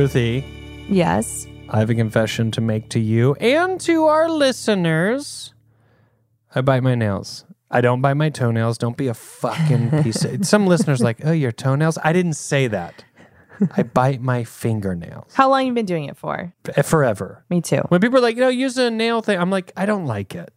Ruthie, Yes. I have a confession to make to you and to our listeners. I bite my nails. I don't bite my toenails. Don't be a fucking piece of. Some listeners like, oh, your toenails. I didn't say that. I bite my fingernails How long you been doing it for? Forever. Me too. When people are like, you know, use a nail thing, I'm like, I don't like it.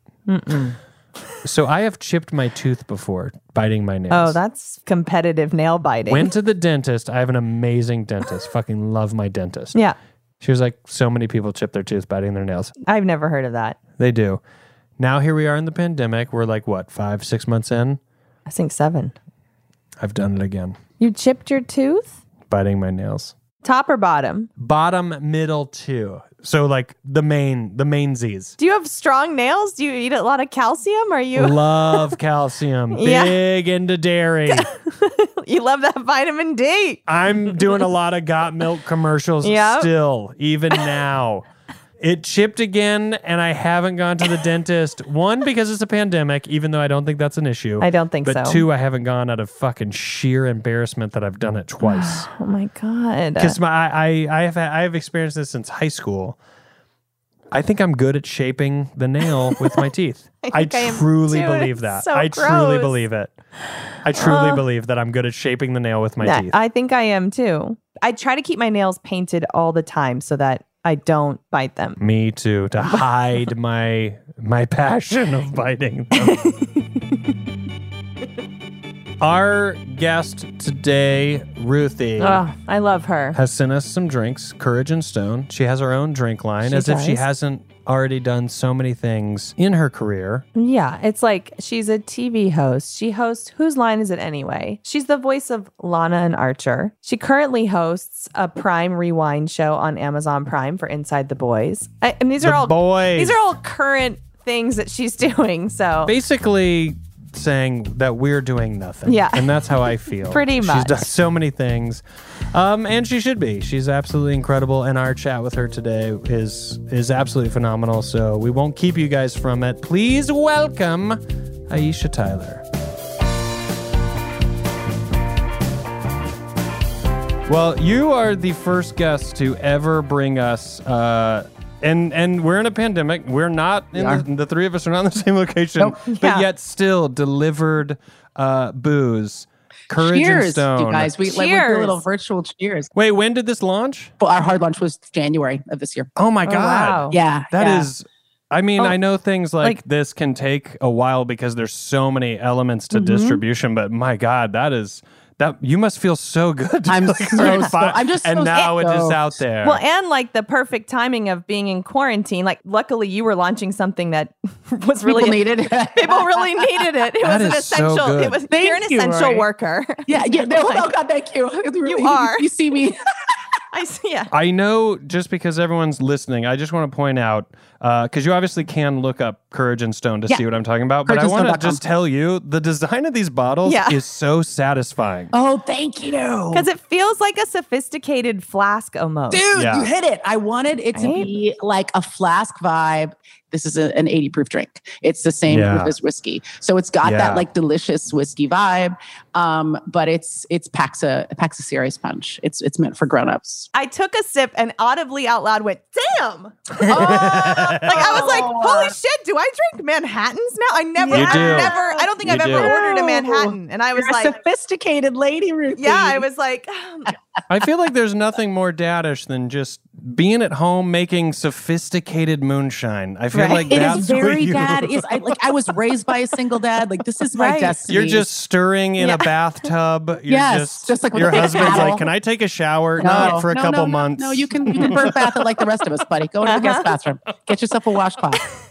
So I have chipped my tooth before biting my nails. Oh, that's competitive nail biting. Went to the dentist. I have an amazing dentist. Fucking love my dentist. yeah. She was like, so many people chip their tooth biting their nails. I've never heard of that. They do. Now here we are in the pandemic. We're like what, five, six months in? I think seven. I've done it again. You chipped your tooth? Biting my nails. Top or bottom? Bottom, middle, two. So like the main, the main Z's. Do you have strong nails? Do you eat a lot of calcium? Are you Love calcium. Yeah. Big into dairy. you love that vitamin D? I'm doing a lot of got milk commercials Yep. still, even now. It chipped again, and I haven't gone to the dentist. One, because it's a pandemic, even though I don't think that's an issue. I don't think but so. two, I haven't gone out of fucking sheer embarrassment that I've done it twice. Oh my god. Because my I, I have I have experienced this since high school. I think I'm good at shaping the nail with my teeth. I, I truly too. believe that. so I truly believe it. I truly believe that I'm good at shaping the nail with my Yeah, teeth. I think I am too. I try to keep my nails painted all the time so that I don't bite them. Me too, to hide my my passion of biting them. Our guest today, Ruthie, Oh, I love her. has sent us some drinks, Courage and Stone. She has her own drink line, She as if she hasn't already done so many things in her career. Yeah, it's like she's a TV host. She hosts Whose Line Is It Anyway? She's the voice of Lana and Archer. She currently hosts a Prime Rewind show on Amazon Prime for Inside the Boys. I, and these The are all boys. These are all current things that she's doing. So basically saying that we're doing nothing. Yeah. And that's how I feel. Pretty much. She's done so many things. Um, and she should be. She's absolutely incredible. And our chat with her today is is absolutely phenomenal. So we won't keep you guys from it. Please welcome Aisha Tyler. Well, you are the first guest to ever bring us uh and and we're in a pandemic. We're not in the, the three of us are not in the same location, but Yeah. yet still delivered uh booze. Courage and cheers, Stone. you guys. We like we do a little virtual cheers. Wait, when did this launch? Well, our hard launch was January of this year. Oh my Oh, god. wow. Yeah, That is. yeah. I mean, Oh, I know things like, like- this can take a while because there's so many elements to Mm-hmm. distribution, but my God, that is that you must feel so good. to I'm like, so "Alright, stoked. fine." I'm just and so now it is stoked. out there. Well, and like the perfect timing of being in quarantine. Like, luckily, you were launching something that was really People needed people really needed it. It That was an is so essential. good. it was Thank you're an you, essential Rory. worker. yeah, yeah. No, oh God, thank you. You are. You see me. I see. Yeah. I know just because everyone's listening, I just want to point out because you obviously can look up Courage and Stone to Yeah. see what I'm talking about, but I want to just tell you the design of these bottles Yeah. is so satisfying. Oh, thank you. Because it feels like a sophisticated flask almost. Dude, Yeah. you hit it. I wanted it to Right? be like a flask vibe. This is a, an 80 proof drink. It's the same Yeah. proof as whiskey. So it's got Yeah. that like delicious whiskey vibe. Um, but it's it's Paxa Paxa Series punch. It's it's meant for grown-ups. I took a sip and audibly out loud went, damn. Oh, Like I was like, holy shit, do I drink Manhattans now? I never, You I've do. never, I don't think You I've ever ordered a Manhattan. And I was You're a like, sophisticated lady, Ruthie. yeah, I was like, um, I feel like there's nothing more daddish than just being at home making sophisticated moonshine. I feel Right. like It that's is very what you, dad. Is I like I was raised by a single dad. Like this is my Right. destiny. You're just stirring in Yeah. a bathtub. You're Yes, just, just like your a husband's like, "Can I take a shower?" No, Not for a no, couple no, no, months. No, you can you can birth bath it like the rest of us, buddy. Go to the guest uh-huh. bathroom. Get yourself a washcloth.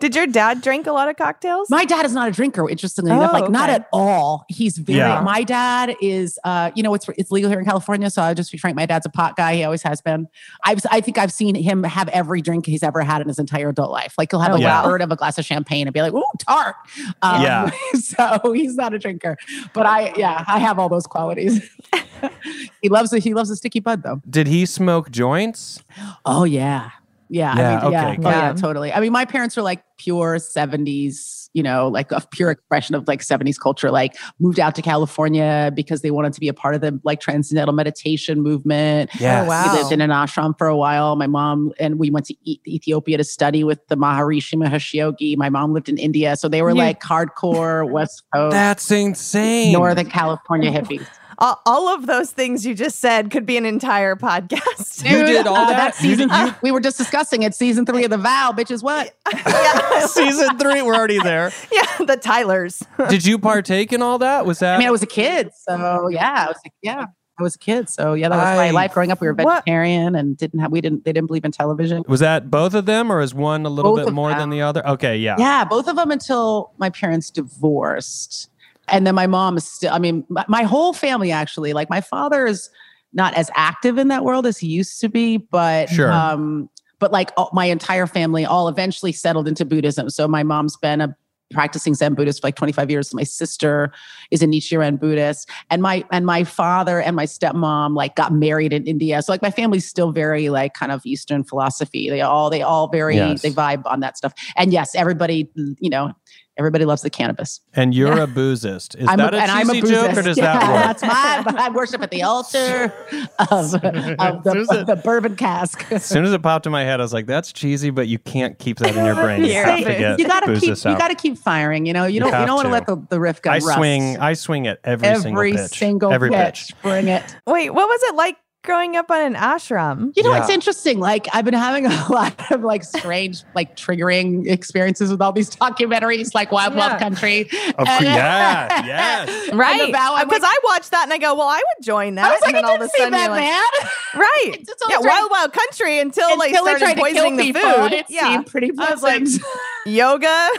Did your dad drink a lot of cocktails? My dad is not a drinker, interestingly enough. Oh, Like not at all. He's very. Yeah. My dad is. uh You know, it's it's legal here in California, so I'll just be frank. My dad's a pot guy. He always has been. I've I think I've seen him have every drink he's ever had in his entire adult life. Like he'll have Oh, a wow. third of a glass of champagne and be like, "Ooh, tart." Um, Yeah. So he's not a drinker, but I yeah I have all those qualities. he loves it. He loves a sticky bud though. Did he smoke joints? Oh yeah. Yeah. Yeah, I mean, yeah. okay, Oh, yeah, totally. I mean, my parents are like pure 70s, you know, like a pure expression of like 70s culture, like moved out to California because they wanted to be a part of the like transcendental meditation movement. Yes. wow. We lived in an ashram for a while. My mom and we went to E- Ethiopia to study with the Maharishi Mahesh Yogi. My mom lived in India. So they were Yeah. like hardcore West Coast, That's insane. Northern California hippies. All, all of those things you just said could be an entire podcast. You did all uh, that? That's You season. did- we were just discussing it. Season three of The Vow, bitches. What? yeah. Season three, we're already there. yeah, the Tylers. Did you partake in all that? Was that? I mean, I was a kid, so yeah, I was like, yeah, I was a kid, so yeah, that was my life growing up. We were What? vegetarian and didn't have we didn't they didn't believe in television. was that both of them, or is one a little Both bit more them. than the other? Okay, yeah. Yeah, both of them until my parents divorced, and then my mom is still. I mean, my, my whole family actually. Like my father is not as active in that world as he used to be, but Sure. um, but like all, my entire family all eventually settled into Buddhism. So my mom's been a practicing Zen Buddhist for like 25 years. My sister is a Nichiren Buddhist, and my and my father and my stepmom like got married in India. So like my family's still very like kind of Eastern philosophy. They all they all very Yes. they vibe on that stuff. And yes, everybody you know everybody loves the cannabis. And you're a boozist. Is I'm that a, and I'm a cheesy joke, or does Yeah, that work? That's my I worship at the altar of, of, the, Susan. of the bourbon cask. As soon as it popped in my head, I was like, "That's cheesy," but you can't keep that in your brain. You have to get you gotta keep boozist you gotta keep firing. You know you You don't you, don't want to. to let the, the riff go. I rust. swing. I swing at every, every single pitch. single every pitch. Bring it. Wait, what was it like growing up on an ashram? You know, Yeah. it's interesting. Like I've been having a lot of like strange, like triggering experiences with all these documentaries, like Wild Yeah. Wild Country. Of course, yeah, yes. Right. And the vow, I'm Because like- I watched that and I go, well, I would join that. I was like, and then it all of a didn't seem sudden that you're like, bad. right. It's- it's yeah, strange. Wild Wild Country until, they Until they started tried to kill poisoning the people, food. it yeah. seemed pretty I was like, yoga.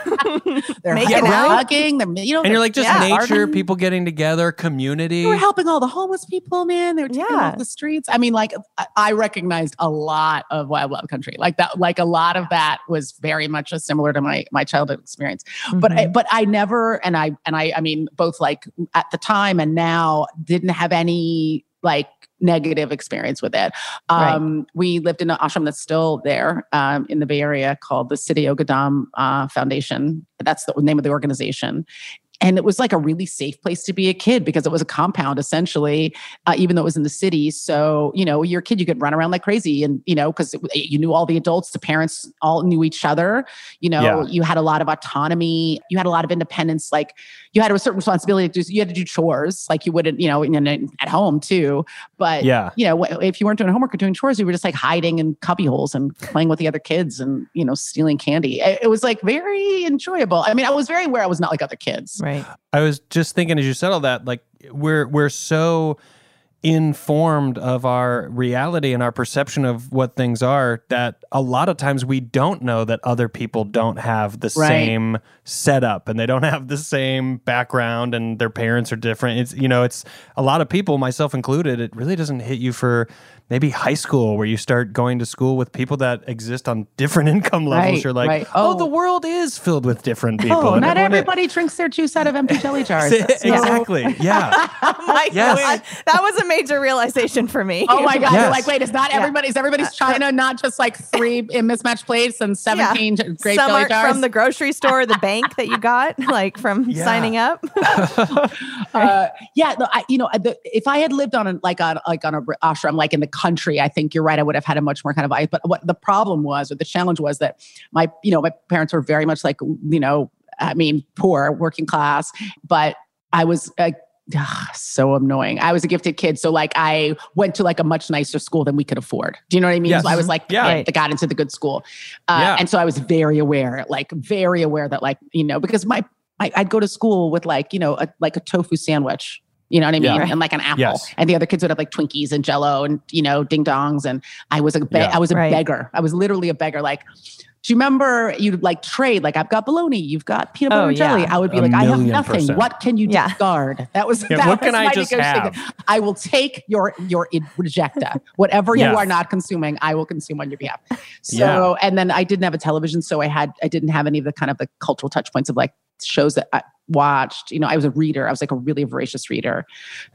they're making they're out. hugging. They're, you know, And you're like, just Yeah. nature, garden. people getting together, community. They were helping all the homeless people, man. They were taking Yeah. off the streets. I mean, like I, recognized a lot of Wild Wild Country. Like that, like a lot of that was very much a similar to my my childhood experience. But Mm-hmm. I, but I never, and I and I, I mean, both like at the time and now, didn't have any like negative experience with it. Right. Um, We lived in an ashram that's still there um, in the Bay Area called the Siddha Yoga Dham uh, Foundation. That's the name of the organization. And it was like a really safe place to be a kid because it was a compound essentially, uh, even though it was in the city. So, you know, you're a kid, you could run around like crazy and, you know, because you knew all the adults, the parents all knew each other. You know, Yeah. you had a lot of autonomy, you had a lot of independence. Like you had a certain responsibility to do, you had to do chores like you wouldn't, you know, in, in- at home too. But, Yeah. you know, if you weren't doing homework or doing chores, you were just like hiding in cubby holes and playing with the other kids and, you know, stealing candy. It, it was like very enjoyable. I mean, I was very aware I was not like other kids. right. I was just thinking as you said all that, like we're we're so informed of our reality and our perception of what things are that a lot of times we don't know that other people don't have the Right. same setup and they don't have the same background and their parents are different. It's you know, it's a lot of people, myself included, it really doesn't hit you for maybe high school where you start going to school with people that exist on different income levels. Right, You're like, right. oh, Oh. the world is filled with different oh, people. Oh, not everyone- everybody drinks their juice out of empty jelly jars. Exactly. Yeah. Oh my Yes. God. That was a major realization for me. Oh my God! Yes. You're like, wait, it's not Yeah. everybody's. Everybody's uh, uh, China, not just like three in mismatched plates and seventeen j- grape Some jelly jars. from the grocery store, the bank that you got, like from Yeah. signing up. Uh, uh, yeah, no, I, you know, the, if I had lived on a, like on like on a r- ashram, like in the country, I think you're right. I would have had a much more kind of ice. But what the problem was, or the challenge was that my, you know, my parents were very much like, you know, I mean, poor, working class, but I was. Uh, ugh, so annoying. I was a gifted kid, so like I went to like a much nicer school than we could afford. Do you know what I mean? Yes. So I was like, Yeah. that got into the good school, uh, Yeah. and so I was very aware, like very aware that like you know because my I, I'd go to school with like you know a, like a tofu sandwich. You know what I mean? Yeah. And like an apple. Yes. And the other kids would have like Twinkies and Jello and you know ding dongs. And I was a be- Yeah. I was a Right. beggar. I was literally a beggar. Like, do you remember you'd like trade? Like I've got bologna, you've got peanut butter Oh, and jelly. yeah. I would be A like, I have nothing. percent. What can you Yeah. discard? That was Yeah, that what can was I just negotiation. have? I will take your your rejecta. Whatever Yes. you are not consuming, I will consume on your behalf. So Yeah. and then I didn't have a television, so I had I didn't have any of the kind of the cultural touch points of like shows that I watched. You know, I was a reader. I was like a really voracious reader.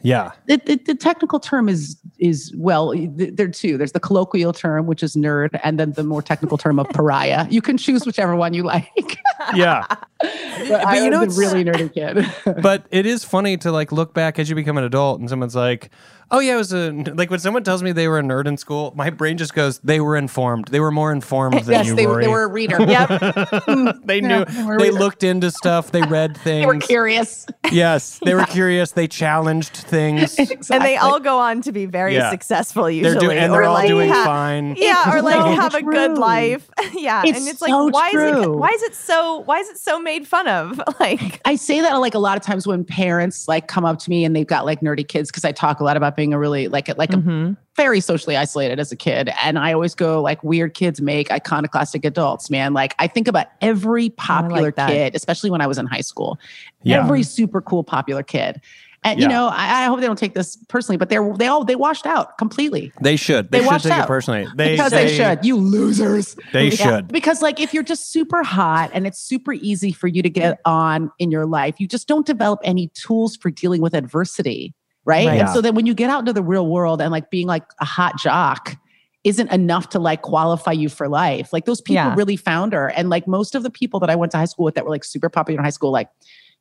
Yeah. The, the, the technical term is is well, th- there are two. There's the colloquial term, which is nerd, and then the more technical term of pariah. You can choose whichever one you like. Yeah. but I you know, was a it's- really nerdy kid. but it is funny to like look back as you become an adult and someone's like, "Oh yeah, it was a like when someone tells me they were a nerd in school, my brain just goes, they were informed. They were more informed than yes, you they, were. they were a reader. Yep. they knew. they they looked into stuff. They read things. They were curious. Yes, they were curious. They challenged things. And they all go on to be very Yeah. successful They're usually. and they're all like doing have- fine. Yeah, or like so have a good life. yeah. It's and it's like so why is it why is it so why is it so made fun of? Like I say that like a lot of times when parents like come up to me and they've got like nerdy kids because I talk a lot about being a really like like Mm-hmm. a very socially isolated as a kid and I always go like weird kids make iconoclastic adults man like I think about every popular that. kid especially when I was in high school Yeah. every super cool popular kid and you know I, I hope they don't take this personally but they're they all they washed out completely They should. They, They should washed take it out. personally. They because they, should you losers They Yeah, should. because like if you're just super hot and it's super easy for you to get on in your life, you just don't develop any tools for dealing with adversity, right? Right. And Yeah. so then when you get out into the real world and like being like a hot jock isn't enough to like qualify you for life. Like those people Yeah. really found her. And like most of the people that I went to high school with that were like super popular in high school, like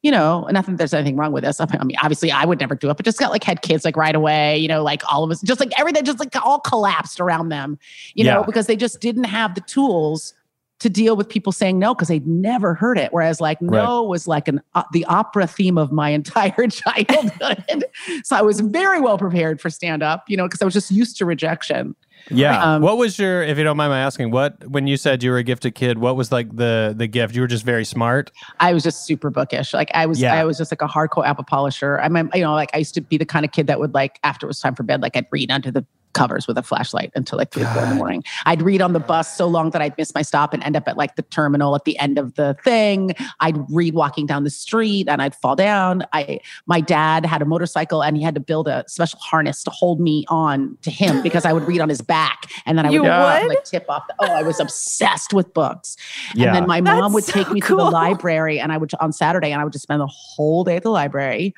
you know, not that there's anything wrong with this. I mean, obviously, I would never do it, but just got like had kids like right away, you know, like all of us, just like everything, just like all collapsed around them, you know, because they just didn't have the tools to deal with people saying no because they'd never heard it. Whereas like no was like an uh, the opera theme of my entire childhood. so I was very well prepared for stand up, you know, because I was just used to rejection. Yeah. Um, what was your, if you don't mind my asking, what when you said you were a gifted kid, what was like the the gift? You were just very smart. I was just super bookish. Like I was, Yeah. I was just like a hardcore apple polisher. I mean, you know, like I used to be the kind of kid that would like after it was time for bed, like I'd read under the covers with a flashlight until like three, four in the morning. I'd read on the bus so long that I'd miss my stop and end up at like the terminal at the end of the thing. I'd read walking down the street and I'd fall down. I, my dad had a motorcycle and he had to build a special harness to hold me on to him because I would read on his back and then I You would, would? like tip off. The, oh, I was obsessed with books. Yeah. And then my That's mom would so take me to the library and I would on Saturday and I would just spend the whole day at the library,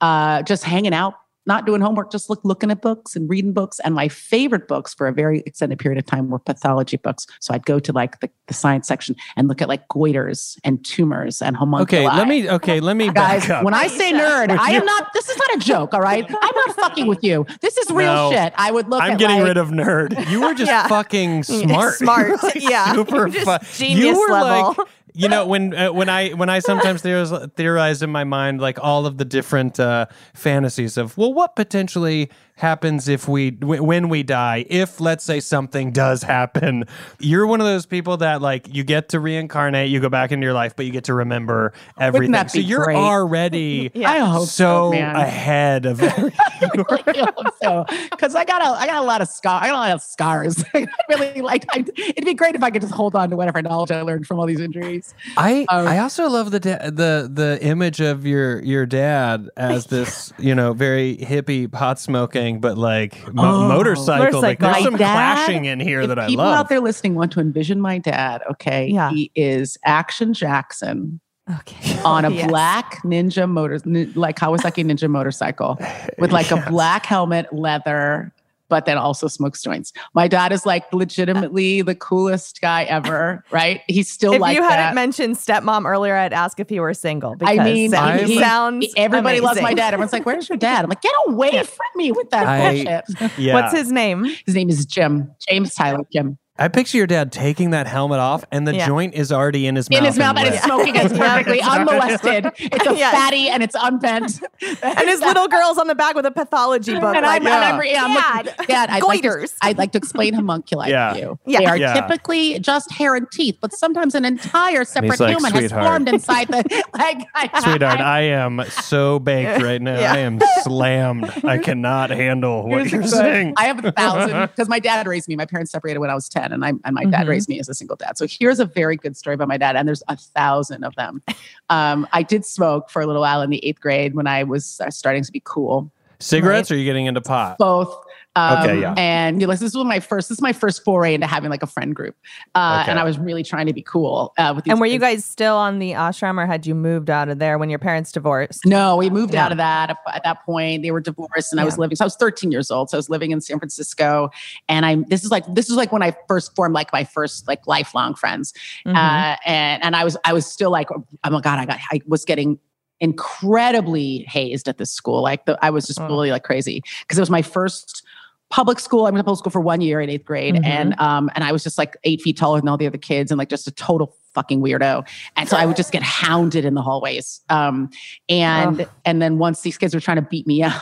uh, just hanging out, not doing homework, just look, looking at books and reading books. And my favorite books for a very extended period of time were pathology books. So I'd go to like the, the science section and look at like goiters and tumors and homunculi. Okay, let me okay, let me Guys, back up. when I say nerd, I am not. This is not a joke. All right, I'm not fucking with you. This is real No. shit. I would look. I'm at getting like, rid of nerd. You were just Yeah. fucking smart. Smart. Like, yeah. Super fun. Genius you were level. like you know when uh, when I when I sometimes theorize, theorize in my mind like all of the different uh, fantasies of well, what potentially happens if we w- when we die if let's say something does happen you're one of those people that like you get to reincarnate you go back into your life but you get to remember everything so you're great? already I hope so so, ahead of everything. really so because I got a I got a lot of scar I got a lot of scars. I really like. It'd be great if I could just hold on to whatever knowledge I learned from all these injuries. I Um, I also love the da- the the image of your your dad as this you know very hippie pot smoking but like mo- Oh, motorcycle. Like there's My some dad- clashing in here if that I people love. out there listening want to envision my dad, okay, Yeah. he is Action Jackson Okay. on a Yes. black ninja motor, like Kawasaki Ninja motorcycle, with like a black helmet, leather, but then also smokes joints. My dad is like legitimately the coolest guy ever, right? He's still If like you that. hadn't mentioned stepmom earlier, I'd ask if he were single. Because I mean, he he- sounds Everybody loves my dad. Everyone's like, "Where's your dad?" I'm like, "Get away from me with that I- bullshit." yeah. What's his name? His name is Jim, James Tyler Jim. I picture your dad taking that helmet off and the Yeah. joint is already in his mouth. In his mouth, and lit. it's smoking. It's perfectly unmolested. It's a Yes. fatty and it's unbent. And his little girl's on the back with a pathology book. And like, I'm, and I'm, yeah, I'm Dad, like, Dad, I'd like, to, goiters. I'd like to explain homunculi Yeah. to you. Yeah. They are Yeah. typically just hair and teeth, but sometimes an entire separate like, human has formed inside the. Like, I, Sweetheart, I am so baked right now. Yeah. I am slammed. I cannot handle what you're saying. I have a thousand because my dad raised me. My parents separated when I was 10, and I and my dad Mhm. raised me as a single dad. So here's a very good story about my dad, and there's a thousand of them. Um, I did smoke for a little while in the eighth grade when I was uh, starting to be cool. Cigarettes or are you getting into pot? Both. Um, Okay, yeah. And you know, this was my first. This is my first foray into having like a friend group, uh, Okay. and I was really trying to be cool uh, with these. And were you guys still on the ashram or had you moved out of there when your parents divorced? No, we moved Yeah. out of that at, at that point. They were divorced, and I was living. So I was 13 years old. So I was living in San Francisco, and I'm. This is like this is like when I first formed like my first like lifelong friends, Mhm. uh, and and I was I was still like, oh my god, I got I was getting incredibly hazed at this school. Like the, I was just Oh. really like crazy because it was my first public school. I went to public school for one year in eighth grade, Mhm. and um and I was just like eight feet taller than all the other kids, and like just a total fucking weirdo. And so I would just get hounded in the hallways. Um and Ugh. and then once these kids were trying to beat me up,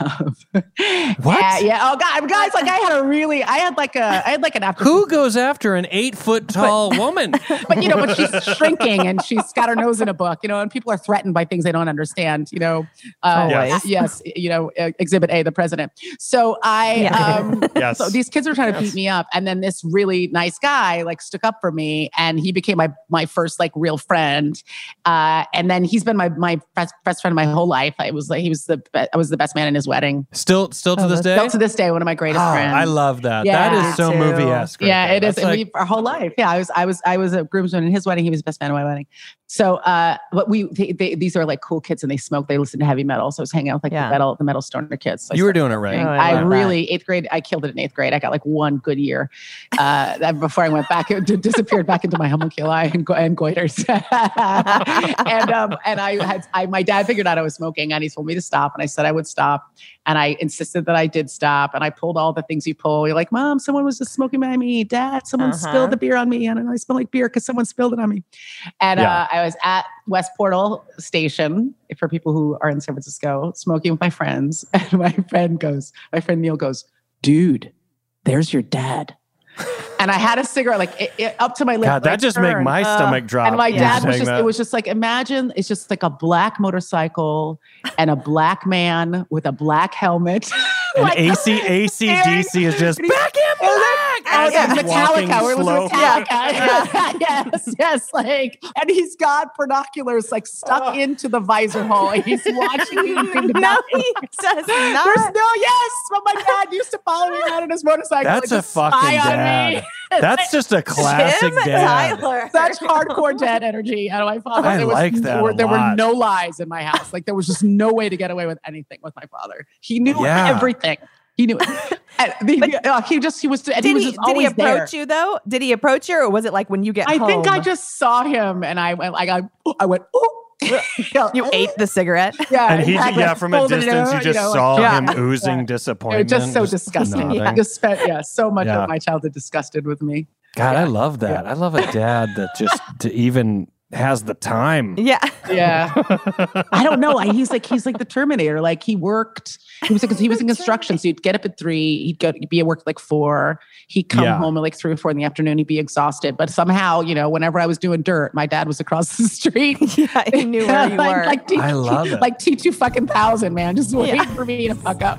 What? Yeah, yeah. Oh god, guys, like I had a really, I had like a, I had like an after. Who goes after an eight foot tall woman? But you know, but she's shrinking and she's got her nose in a book, you know, and people are threatened by things they don't understand, you know. Uh, Always. Yes, you know, uh, Exhibit A, the president. So I, Yeah. um, Yes. so these kids were trying to beat me up, and then this really nice guy like stuck up for me, and he became my my first like real friend. Uh, and then he's been my my best, best friend my whole life. I was like, he was the be- I was the best man in his wedding. Still, still to Oh, this day. Still to this day, one of my greatest Oh, friends. I love that. Yeah. that is so movie esque. yeah, it is. Like- we, our whole life. Yeah, I was, I was, I was a groomsman in his wedding. He was best man in my wedding. So, uh, but we, they, they, these are like cool kids, and they smoke. They listen to heavy metal. So I was hanging out with like Yeah. the metal, the metal stoner kids. So you were doing it right. Oh, I I love that. really eighth grade. I killed it in eighth grade. I got like one good year uh, that before I went back. It d- disappeared back into my homunculi and, go- and goiters. and um, and I had I my dad figured out I was smoking and he told me to stop and I said I would stop and I insisted that I did stop and I pulled all the things you pull. You're like, mom, someone was just smoking by me. Dad, someone Uh-huh. spilled the beer on me. I don't. I smell like beer because someone spilled it on me. And Yeah. uh, I was at West Portal Station for people who are in San Francisco, smoking with my friends. And my friend goes, my friend Neil goes, dude, there's your dad. and I had a cigarette like it, it- up to my lip. God, that like, just make my Uh, stomach drop. And my you dad was just, that. it was just like, imagine it's just like a black motorcycle and a black man with a black helmet. And Like- AC ACDC is just back in black. Oh, yeah, Metallica. We're slow. Metallica. yes, yes. Like, and he's got binoculars like stuck Oh. into the visor hole. He's watching the no, he does There's no yes, but my dad used to follow me around on his motorcycle. That's a fucking dad. That's just a classic Jim dad. Tyler. Such hardcore dad energy out of my father. I there was, like that There there were no lies in my house. Like there was just no way to get away with anything with my father. He knew Yeah. everything. He knew it. And uh, he just he was and he Did was he, just did he always there. approach you though? Did he approach you, or was it like when you get I home? think I just saw him and I went like I I went ooh. you ate the cigarette. yeah, And he, had, yeah, from a folded it distance, you over, just know, saw like- him Yeah. oozing Yeah. disappointment. It was just so disgusting. nodding. I just spent yeah so much Yeah. of my childhood disgusted with me. God, I love that. I love a dad that just to even has the time. Yeah. Yeah. I don't know. He's like he's like the Terminator. Like he worked. He was like he was in construction, so he'd get up at three. He'd go he'd be at work at like four. He'd come Yeah. home at like three or four in the afternoon. He'd be exhausted, but somehow, you know, whenever I was doing dirt, my dad was across the street. Yeah, he knew where you like, were. Like T- I love it. Like T two fucking thousand, man, just waiting Yeah. for me to fuck up.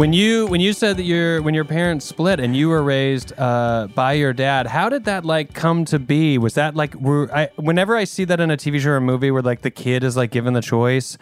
When you when you said that your when your parents split and you were raised uh, by your dad, how did that like come to be? Was that like were I whenever I see that in a TV show or movie where like the kid is like given the choice,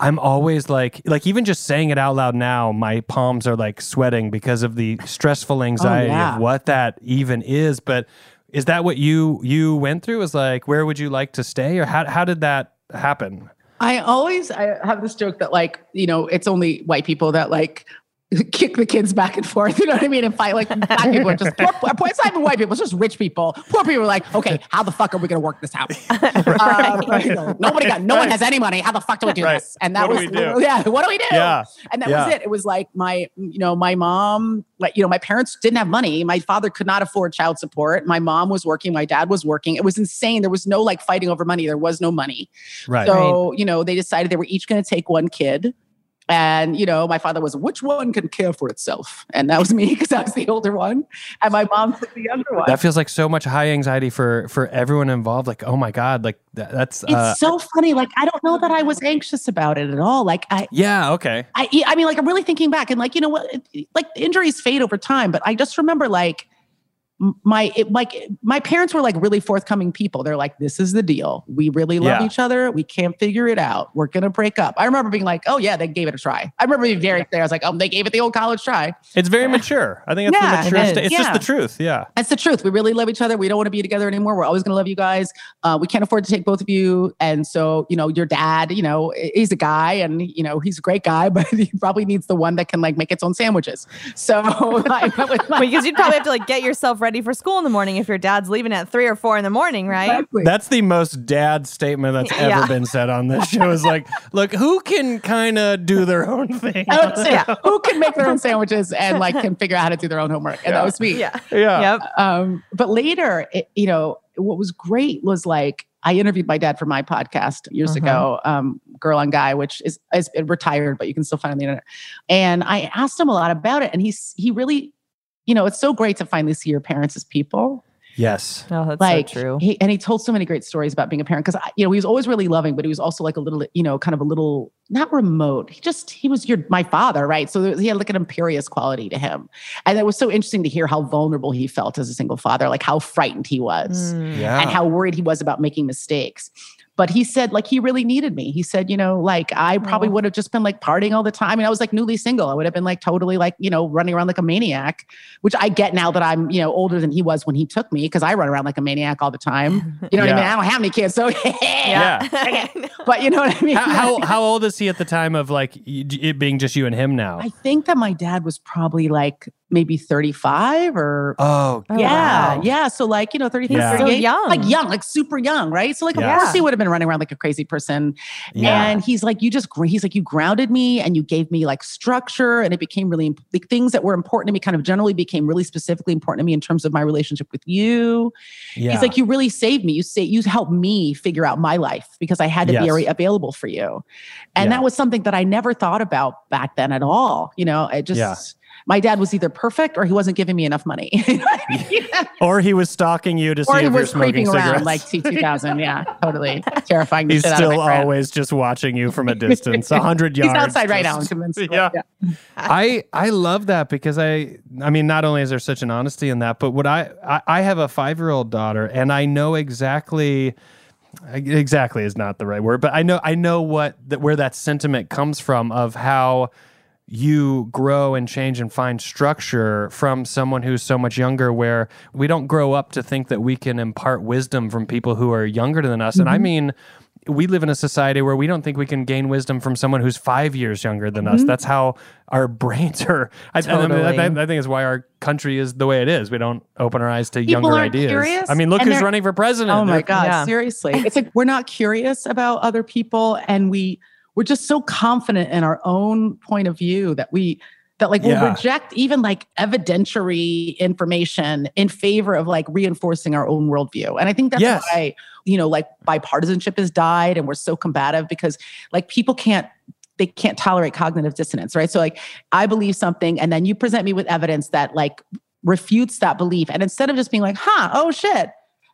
I'm always like like even just saying it out loud now, my palms are like sweating because of the stressful anxiety yeah. of what that even is. But is that what you you went through? Was like where would you like to stay, or how how did that happen? I always I have this joke that like, you know, it's only white people that like kick the kids back and forth. You know what I mean? And fight like black people are just poor, poor, it's not even white people, it's just rich people. Poor people are like, okay, how the fuck are we gonna work this out? Um, you know, nobody got no one has any money. How the fuck do we do Right. this? And that What do was we do? yeah, what do we do? Yeah. And that Yeah. was it. It was like my, you know, my mom, like, you know, my parents didn't have money. My father could not afford child support. My mom was working, my dad was working. It was insane. There was no like fighting over money. There was no money. Right. So, you know, they decided they were each going to take one kid. And, you know, my father was, which one can care for itself? And that was me because I was the older one. And my mom took the younger one. that feels like so much high anxiety for for everyone involved. Like, oh my god, like that, that's it's uh, so funny. Like, I don't know that I was anxious about it at all. Like, I, yeah, okay. I, I mean, like, I'm really thinking back and like, you know what, like injuries fade over time, but I just remember like my, it, like my parents were like really forthcoming people. They're like, this is the deal. We really love Yeah. each other. We can't figure it out. We're going to break up. I remember being like, oh yeah, they gave it a try. I remember being very clear. I was like, oh, they gave it the old college try. It's very mature. I think it's Yeah, the mature. it sta- is. it's just the truth. Yeah. That's the truth. We really love each other. We don't want to be together anymore. We're always going to love you guys. Uh, we can't afford to take both of you. And so, you know, your dad, you know, he's a guy and, you know, he's a great guy, but he probably needs the one that can like make its own sandwiches. So I went with my because you'd probably have to like get yourself ready for school in the morning if your dad's leaving at three or four in the morning, right? Exactly. That's the most dad statement that's ever Yeah. been said on this show. Is like, look, who can kind of do their own thing? I would say, Yeah. who can make their own sandwiches and like can figure out how to do their own homework? And that was me. Yeah. Yeah. Yep. Um, but later, it, you know, what was great was like I interviewed my dad for my podcast years Mhm. ago, um, Girl on Guy, which is, is retired, but you can still find it on the internet. And I asked him a lot about it, and he's he really, you know, it's so great to finally see your parents as people. Yes. Oh, that's like so true. He, and he told so many great stories about being a parent because you know he was always really loving, but he was also like a little, you know, kind of a little not remote. He just he was your my father, right? So there- he had like an imperious quality to him, and it was so interesting to hear how vulnerable he felt as a single father, like how frightened he was Mm. Yeah. and how worried he was about making mistakes. But he said, like, he really needed me. He said, you know, like, I probably Aw. would have just been like partying all the time. I mean, I was like newly single. I would have been like totally like, you know, running around like a maniac, which I get now that I'm, you know, older than he was when he took me because I run around like a maniac all the time. You know what I mean? I don't have any kids. So, Yeah. but you know what I mean? how, how how old is he at the time of like it being just you and him now? I think that my dad was probably like maybe 35 or Oh, Oh, yeah, wow. yeah. So like, you know, 33, He's so young. like young, like super young, right? So like, of course he would have been running around like a crazy person. yeah. And he's like, you just, he's like, you grounded me and you gave me like structure and it became really, imp- the things that were important to me kind of generally became really specifically important to me in terms of my relationship with you. yeah. He's like, you really saved me. You say, you helped me figure out my life because I had to Yes. be very available for you. And Yeah. that was something that I never thought about back then at all. You know, it just, Yeah. My dad was either perfect or he wasn't giving me enough money. Yeah. or he was stalking you to see Or he if you're was smoking creeping cigarettes. around like T2000. Yeah, totally. Terrifying. He's shit out of still my friend. always just watching you from a distance, a hundred yards. He's outside right now. I'm convinced. Yeah. I I love that because I I mean not only is there such an honesty in that, but what I I, I have a five year old daughter and I know exactly exactly is not the right word, but I know I know what that where that sentiment comes from of how you grow and change and find structure from someone who's so much younger where we don't grow up to think that we can impart wisdom from people who are younger than us and i mm-hmm. mean we live in a society where we don't think we can gain wisdom from someone who's five years younger than us. Mm-hmm. That's how our brains are. I, I, mean, I, Totally. I think it's why our country is the way it is. We don't open our eyes to People younger ideas. curious, I mean, look who's running for president. Oh my They're- God, Yeah. seriously. It's like we're not curious about other people and we we're just so confident in our own point of view that we that like Yeah. we'll reject even like evidentiary information in favor of like reinforcing our own worldview. And I think that's Yes. why, you know, like bipartisanship has died and we're so combative because like people can't they can't tolerate cognitive dissonance, right? So like I believe something and then you present me with evidence that like refutes that belief. And instead of just being like, huh, oh shit,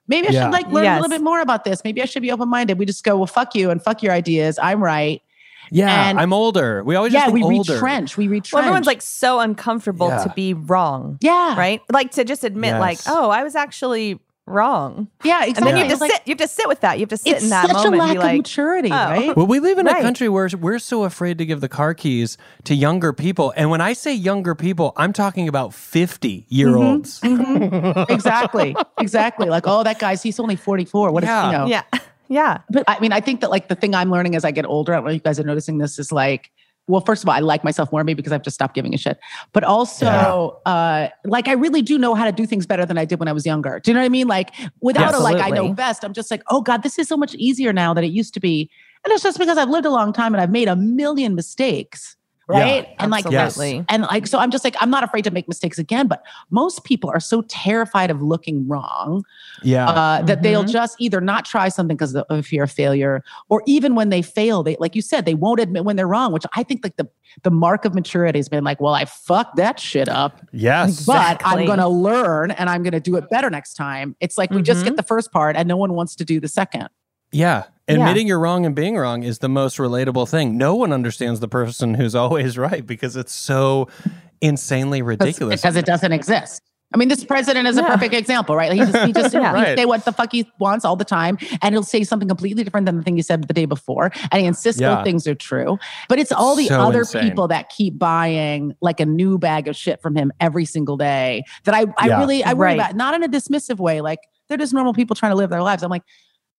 maybe I Yeah. should like learn a little bit more about this. Maybe I should be open minded. We just go, well, fuck you and fuck your ideas. I'm right. Yeah, And- I'm older. We always yeah, just we think older. retrench. We retrench. Well, everyone's like so uncomfortable Yeah. to be wrong, yeah, right? Like to just admit, like, oh, I was actually wrong, yeah, and then you have to like- sit. You have to sit with that. You have to sit in that moment. such a lack be of maturity, oh. right? Well, we live in a country where we're so afraid to give the car keys to younger people. And when I say younger people, I'm talking about 50 year olds. Mhm. exactly, exactly. Like, oh, that guy's he's only 44. What Yeah. if you know? yeah, yeah. But I mean, I think that like the thing I'm learning as I get older, I don't know if you guys are noticing this, is like, well, first of all, I like myself more maybe because I've just stopped giving a shit. But also, uh, like I really do know how to do things better than I did when I was younger. Do you know what I mean? Like without a like I know best, I'm just like, oh God, this is so much easier now than it used to be. And it's just because I've lived a long time and I've made a million mistakes. Yeah. Right. and like Yes. Absolutely. and like so I'm just like, I'm not afraid to make mistakes again, but most people are so terrified of looking wrong Yeah. uh, that they'll Mhm. just either not try something because of of fear of failure, or even when they fail, they like you said, they won't admit when they're wrong. Which I think like the the mark of maturity has been like, well, I fucked that shit up, yes. but I'm going to learn and I'm going to do it better next time. It's like we just Mhm. get the first part and no one wants to do the second. Yeah. Admitting you're wrong and being wrong is the most relatable thing. No one understands the person who's always right because it's so insanely ridiculous. because it doesn't exist. I mean, this president is a perfect example, right? He just, he just Yeah. he Right. say what the fuck he wants all the time, and he'll say something completely different than the thing he said the day before, and he insists Yeah. both things are true. But it's all the So other insane. people that keep buying like a new bag of shit from him every single day that I, I Yeah. really, I worry Right. about. Not in a dismissive way, like they're just normal people trying to live their lives. I'm like,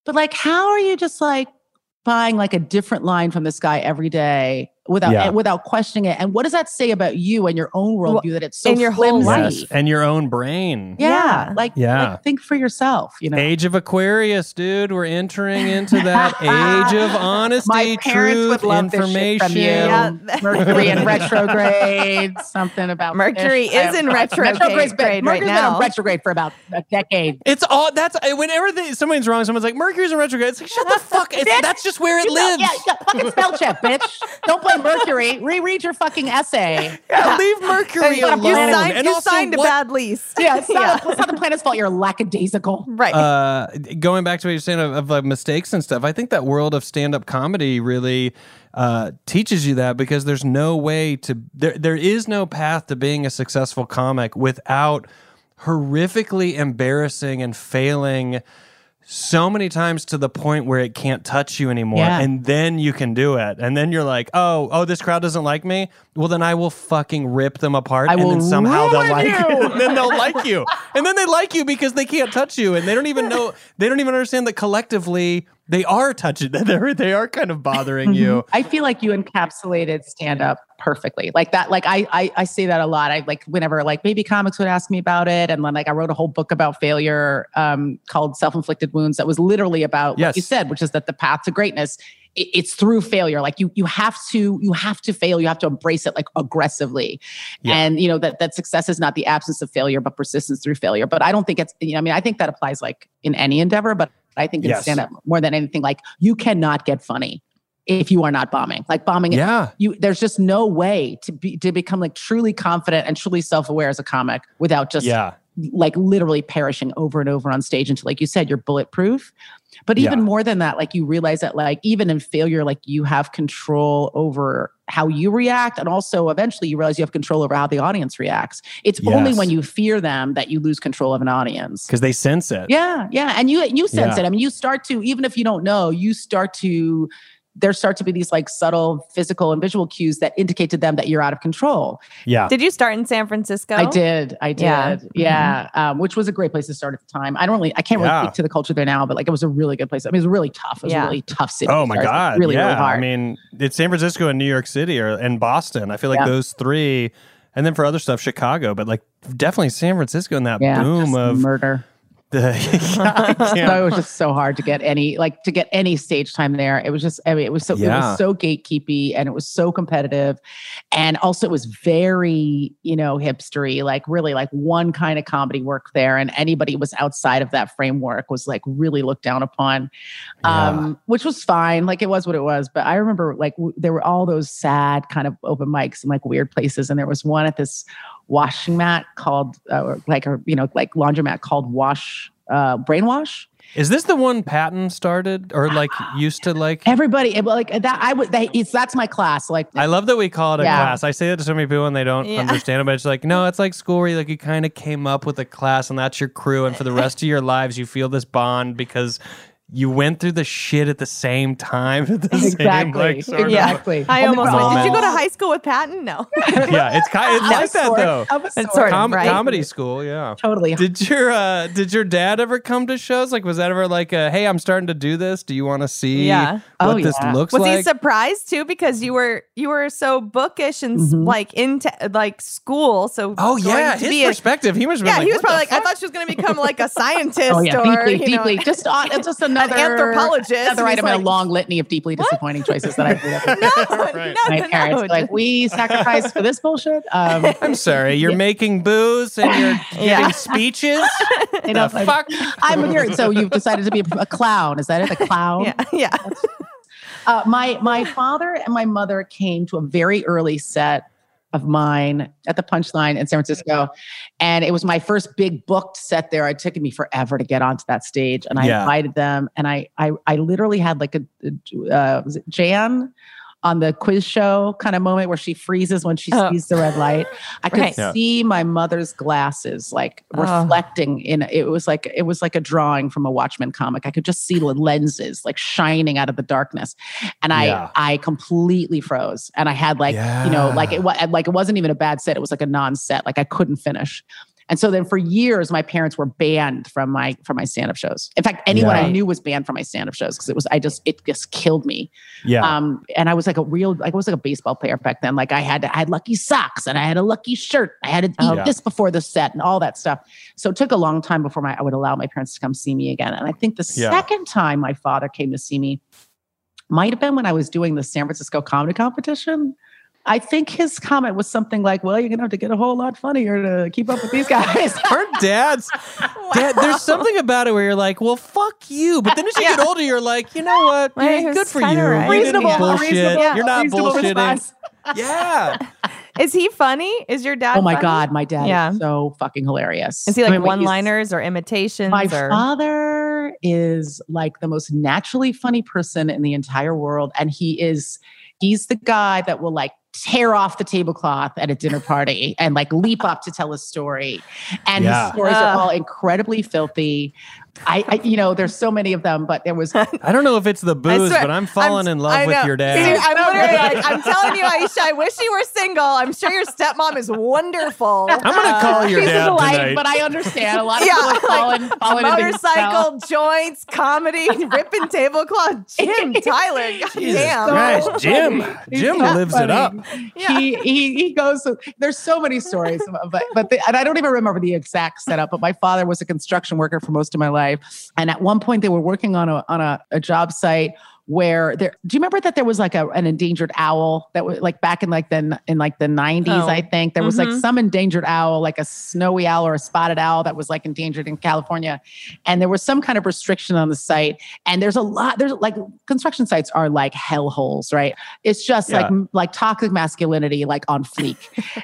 but like, how are you just like buying like a different line from this guy every day? Without Yeah. without questioning it, and what does that say about you and your own Well, worldview that it's so in your whole flimsy? life. yes. And your own brain. Yeah. Yeah. Like, Yeah. like think for yourself, you know. Age of Aquarius, dude. We're entering into that age of honesty, My parents truth, would love this shit information. from you. Yeah. Mercury in retrograde, something about Mercury fish. is in retrograde Retrograde's been, right Mercury's been now. on retrograde for about a decade. It's all that's uh, whenever they, somebody's wrong, someone's like Mercury's in retrograde. It's like shut the fuck. It's, that's just where it You know, lives. yeah, yeah, fucking spell check, bitch. Don't blame Mercury. Reread your fucking essay. Yeah, leave Mercury You alone. signed, and you also, signed a bad lease. Yeah, it's not, it's not the planet's fault. You're lackadaisical. right. uh, going back to what you're saying of, of like mistakes and stuff, I think that world of stand-up comedy really uh, teaches you that because there's no way to there there is no path to being a successful comic without horrifically embarrassing and failing so many times to the point where it can't touch you anymore Yeah. and then you can do it and then you're like oh oh this crowd doesn't like me well then i will fucking rip them apart I and will then somehow they'll like you. and then they'll like you and then they like you because they can't touch you and they don't even know they don't even understand that collectively They are touching. They're they are kind of bothering you. I feel like you encapsulated stand up perfectly. Like that, like I, I I say that a lot. I like whenever like maybe comics would ask me about it. And then like I wrote a whole book about failure um called Self-Inflicted Wounds that was literally about Yes. what you said, which is that the path to greatness it- it's through failure like you you have to you have to fail you have to embrace it like aggressively Yeah. and you know that that success is not the absence of failure but persistence through failure but i don't think it's you know i mean i think that applies like in any endeavor but i think in Yes. stand up more than anything like you cannot get funny if you are not bombing like bombing Yeah. you there's just no way to be to become like truly confident and truly self-aware as a comic without just Yeah. like literally perishing over and over on stage until like you said you're bulletproof but even Yeah. more than that like you realize that like even in failure like you have control over how you react and also eventually you realize you have control over how the audience reacts it's only when you fear them that you lose control of an audience Because they sense it. yeah, yeah, and you you sense Yeah. it. I mean, you start to even if you don't know, you start to there start to be these like subtle physical and visual cues that indicate to them that you're out of control. Yeah. Did you start in San Francisco? I did, I did, Yeah. yeah, Um, which was a great place to start at the time. I don't really, I can't really speak to the culture there now, but like it was a really good place. I mean, it was really tough. It was Yeah. a really tough city. Oh my start. It was God. really yeah. really hard. I mean, it's San Francisco and New York City or and Boston. I feel like Yeah. those three. And then for other stuff, Chicago, but like definitely San Francisco and that yeah, boom of murder. The. I So it was just so hard to get any like to get any stage time there. It was just I mean it was so it was so gatekeepy and it was so competitive, and also it was very you know hipstery. Like really like one kind of comedy worked there, and anybody who was outside of that framework was like really looked down upon, um, which was fine. Like it was what it was. But I remember like w- there were all those sad kind of open mics and like weird places, and there was one at this washing mat called uh, or like a you know like laundromat called Wash uh, Brainwash. Is this the one Patton started or like used to like? Everybody, it- like that. I would. That, it's that's my class. Like I love that we call it a Yeah. class. I say that to so many people and they don't Yeah. understand it, but it's like, no, it's like school where you, like you kind of came up with a class and that's your crew. And for the rest of your lives, you feel this bond because you went through the shit at the same time. At the same, exactly, like, sort of- exactly. I almost they're went. Did you go to high school with Patton? No. yeah, it's kind. It's Of like that though. It's sort. sort Com- right? Comedy school, yeah. Totally. Did your uh, did your dad ever come to shows? Like, was that ever like, a, hey, I'm starting to do this. Do you want to see Yeah. what Oh, this yeah. looks Was like? Was he surprised too because you were you were so bookish and s Mhm. like into like school? So oh yeah, to his be a- perspective. he was yeah, like, he was probably like, I thought she was going to become like a scientist Oh yeah, or deeply, you know, deeply. Just uh, it's just another anthropologist, Another and he's item in a long litany of deeply disappointing choices that I've made. no, Right. no, My no, parents were no. like, we sacrificed for this bullshit. Um, I'm sorry, you're making booze and you're Yeah. giving speeches. you the know, fuck? I'm here. So you've decided to be a, a clown. Is that it? A clown? yeah, yeah. Uh, my my father and my mother came to a very early set of mine at the Punchline in San Francisco, and it was my first big booked set there. It took me forever to get onto that stage, and I Yeah. invited them, and I I, I literally had like a, a uh, was it Jan on the quiz show kind of moment where she freezes when she Oh. sees the red light. I could Right. Yeah. see my mother's glasses like Oh. reflecting in it was like it was like a drawing from a Watchmen comic. I could just see the lenses like shining out of the darkness. And I Yeah. I completely froze. And I had like, you know, like it was like it wasn't even a bad set. It was like a non-set. Like I couldn't finish. And so then for years, my parents were banned from my from my stand-up shows. In fact, anyone I knew was banned from my stand-up shows because it was I just it just killed me. Yeah. Um, and I was like a real, like I was like a baseball player back then. Like I had, I had lucky socks and I had a lucky shirt. I had to eat Oh, yeah. this before the set and all that stuff. So it took a long time before my I would allow my parents to come see me again. And I think the Yeah. second time my father came to see me might have been when I was doing the San Francisco comedy competition. I think his comment was something like, "Well, you're gonna have to get a whole lot funnier to keep up with these guys." Aren't dads? Dad, there's something about it where you're like, well, fuck you. But then as you Yeah. get older, you're like, you know what? Right, Yeah, good for you. kinda right. You didn't reasonable, bullshit. reasonable, You're not reasonable bullshitting. response. Yeah. Is he funny? Is your dad? Oh my funny? god, my dad Yeah. is so fucking hilarious. Is he I like mean, one-liners or imitations? My or father is like the most naturally funny person in the entire world. And he is, he's the guy that will like tear off the tablecloth at a dinner party and like leap up to tell a story. And Yeah. his stories are all incredibly filthy. I, I, you know, there's so many of them, but there was I don't know if it's the booze, swear, but I'm falling in love with know. your See, dad. I'm literally like, I'm telling you, Aisha, I wish you were single. I'm sure your stepmom is wonderful. I'm gonna uh, call your She's dad delight, tonight. but I understand a lot of Yeah, people are falling, like falling into this spell. motorcycle, joints, comedy, ripping tablecloth. Jim Tyler, goddamn. Christ, Jim, Jim so lives it up. funny. He, he he goes. There's so many stories, but but the, and I don't even remember the exact setup. But my father was a construction worker for most of my life, and at one point they were working on a on a, a job site where there. Do you remember that there was like a, an endangered owl that was like back in like the in like the 90s? Oh. I think there was like Mhm. some endangered owl, like a snowy owl or a spotted owl that was like endangered in California, and there was some kind of restriction on the site. And there's a lot. There's like construction sites are like hellholes, right? It's just like Yeah. like toxic masculinity, like on fleek,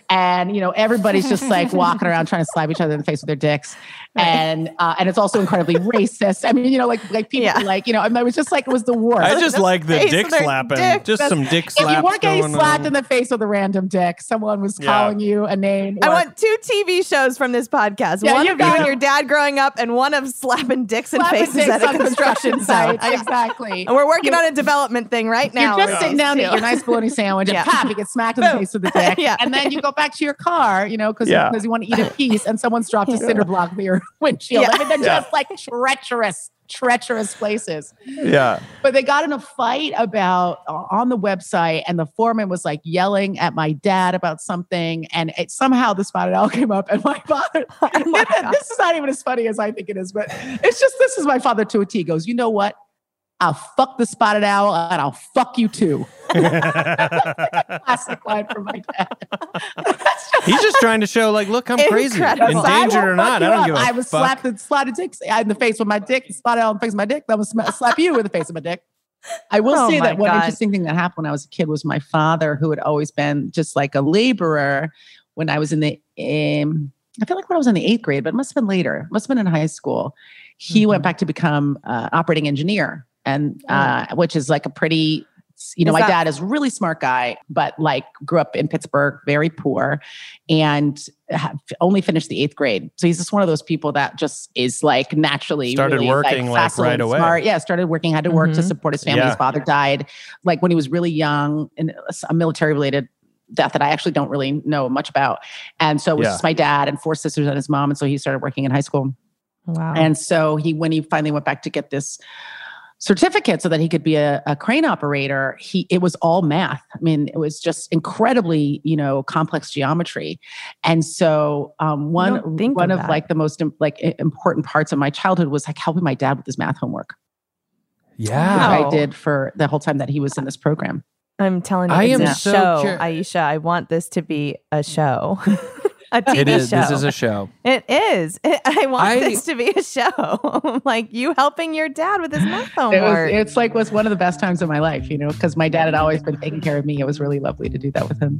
and you know everybody's just like walking around trying to slap each other in the face with their dicks, and uh, and it's also incredibly racist. I mean, you know, like like people Yeah. like you know, I, mean, I was just like it was the worst. I just like the dick slapping. dick. Just some dick slapping. if you weren't getting slapped on. in the face with a random dick, someone was Yeah. calling you a name. I or- want two TV shows from this podcast. Yeah, one you of you and your dad growing up, and one of slapping dicks in slapping faces dicks at a on construction site. sites. Exactly. And we're working You- on a development thing right now. You're just sitting down to eat your nice bologna sandwich Yeah. and pop, you get smacked in the face with the dick. Yeah. And then you go back to your car, you know, because Yeah. you want to eat a piece and someone's dropped a cinder block near your windshield. Yeah. I mean, they're just like treacherous, treacherous places. yeah. But they got in a fight about uh, on the website, and the foreman was like yelling at my dad about something, and it, somehow the spotted owl came up, and my father. Oh my God. this is not even as funny as I think it is, but it's just this is my father to a T. He Goes, you know what? I'll fuck the spotted owl, and I'll fuck you too. Classic line from my dad. He's just trying to show, like, look, I'm crazy. Endangered I or not, I don't up. give a I was fuck. slapped the slotted dick in the face with my dick, spotted owl in the face of my dick. That was sma- slap you in the face of my dick. I will Oh say my that one interesting thing that happened when I was a kid was my father, who had always been just like a laborer when I was in the, um, I feel like when I was in the eighth grade, but it must have been later. It must have been in high school. He went Mhm. back to become uh, operating engineer, and uh, which is like a pretty, you know, Is my that- dad is a really smart guy, but like grew up in Pittsburgh, very poor, and ha- only finished the eighth grade. So he's just one of those people that just is like naturally Started really, working, like, facile right away. Smart. Yeah, started working, had to work to Mhm. support his family. Yeah. His father died like when he was really young, and a military related death that I actually don't really know much about. And so it was Yeah. just my dad and four sisters and his mom. And so he started working in high school. Wow. And so he, when he finally went back to get this certificate so that he could be a, a crane operator, he it was all math. I mean, it was just incredibly, you know, complex geometry. And so um, one don't think one of of like the most like important parts of my childhood was like helping my dad with his math homework. yeah. Which Wow. I did for the whole time that he was in this program. I'm telling you, I it's am a so show, cur- Aisha. I want this to be a show, a TV It is. show. This is a show. It is. I want I- this to be a show. like you helping your dad with his math It was, it's like was one of the best times of my life, you know, because my dad had always been taking care of me. It was really lovely to do that with him.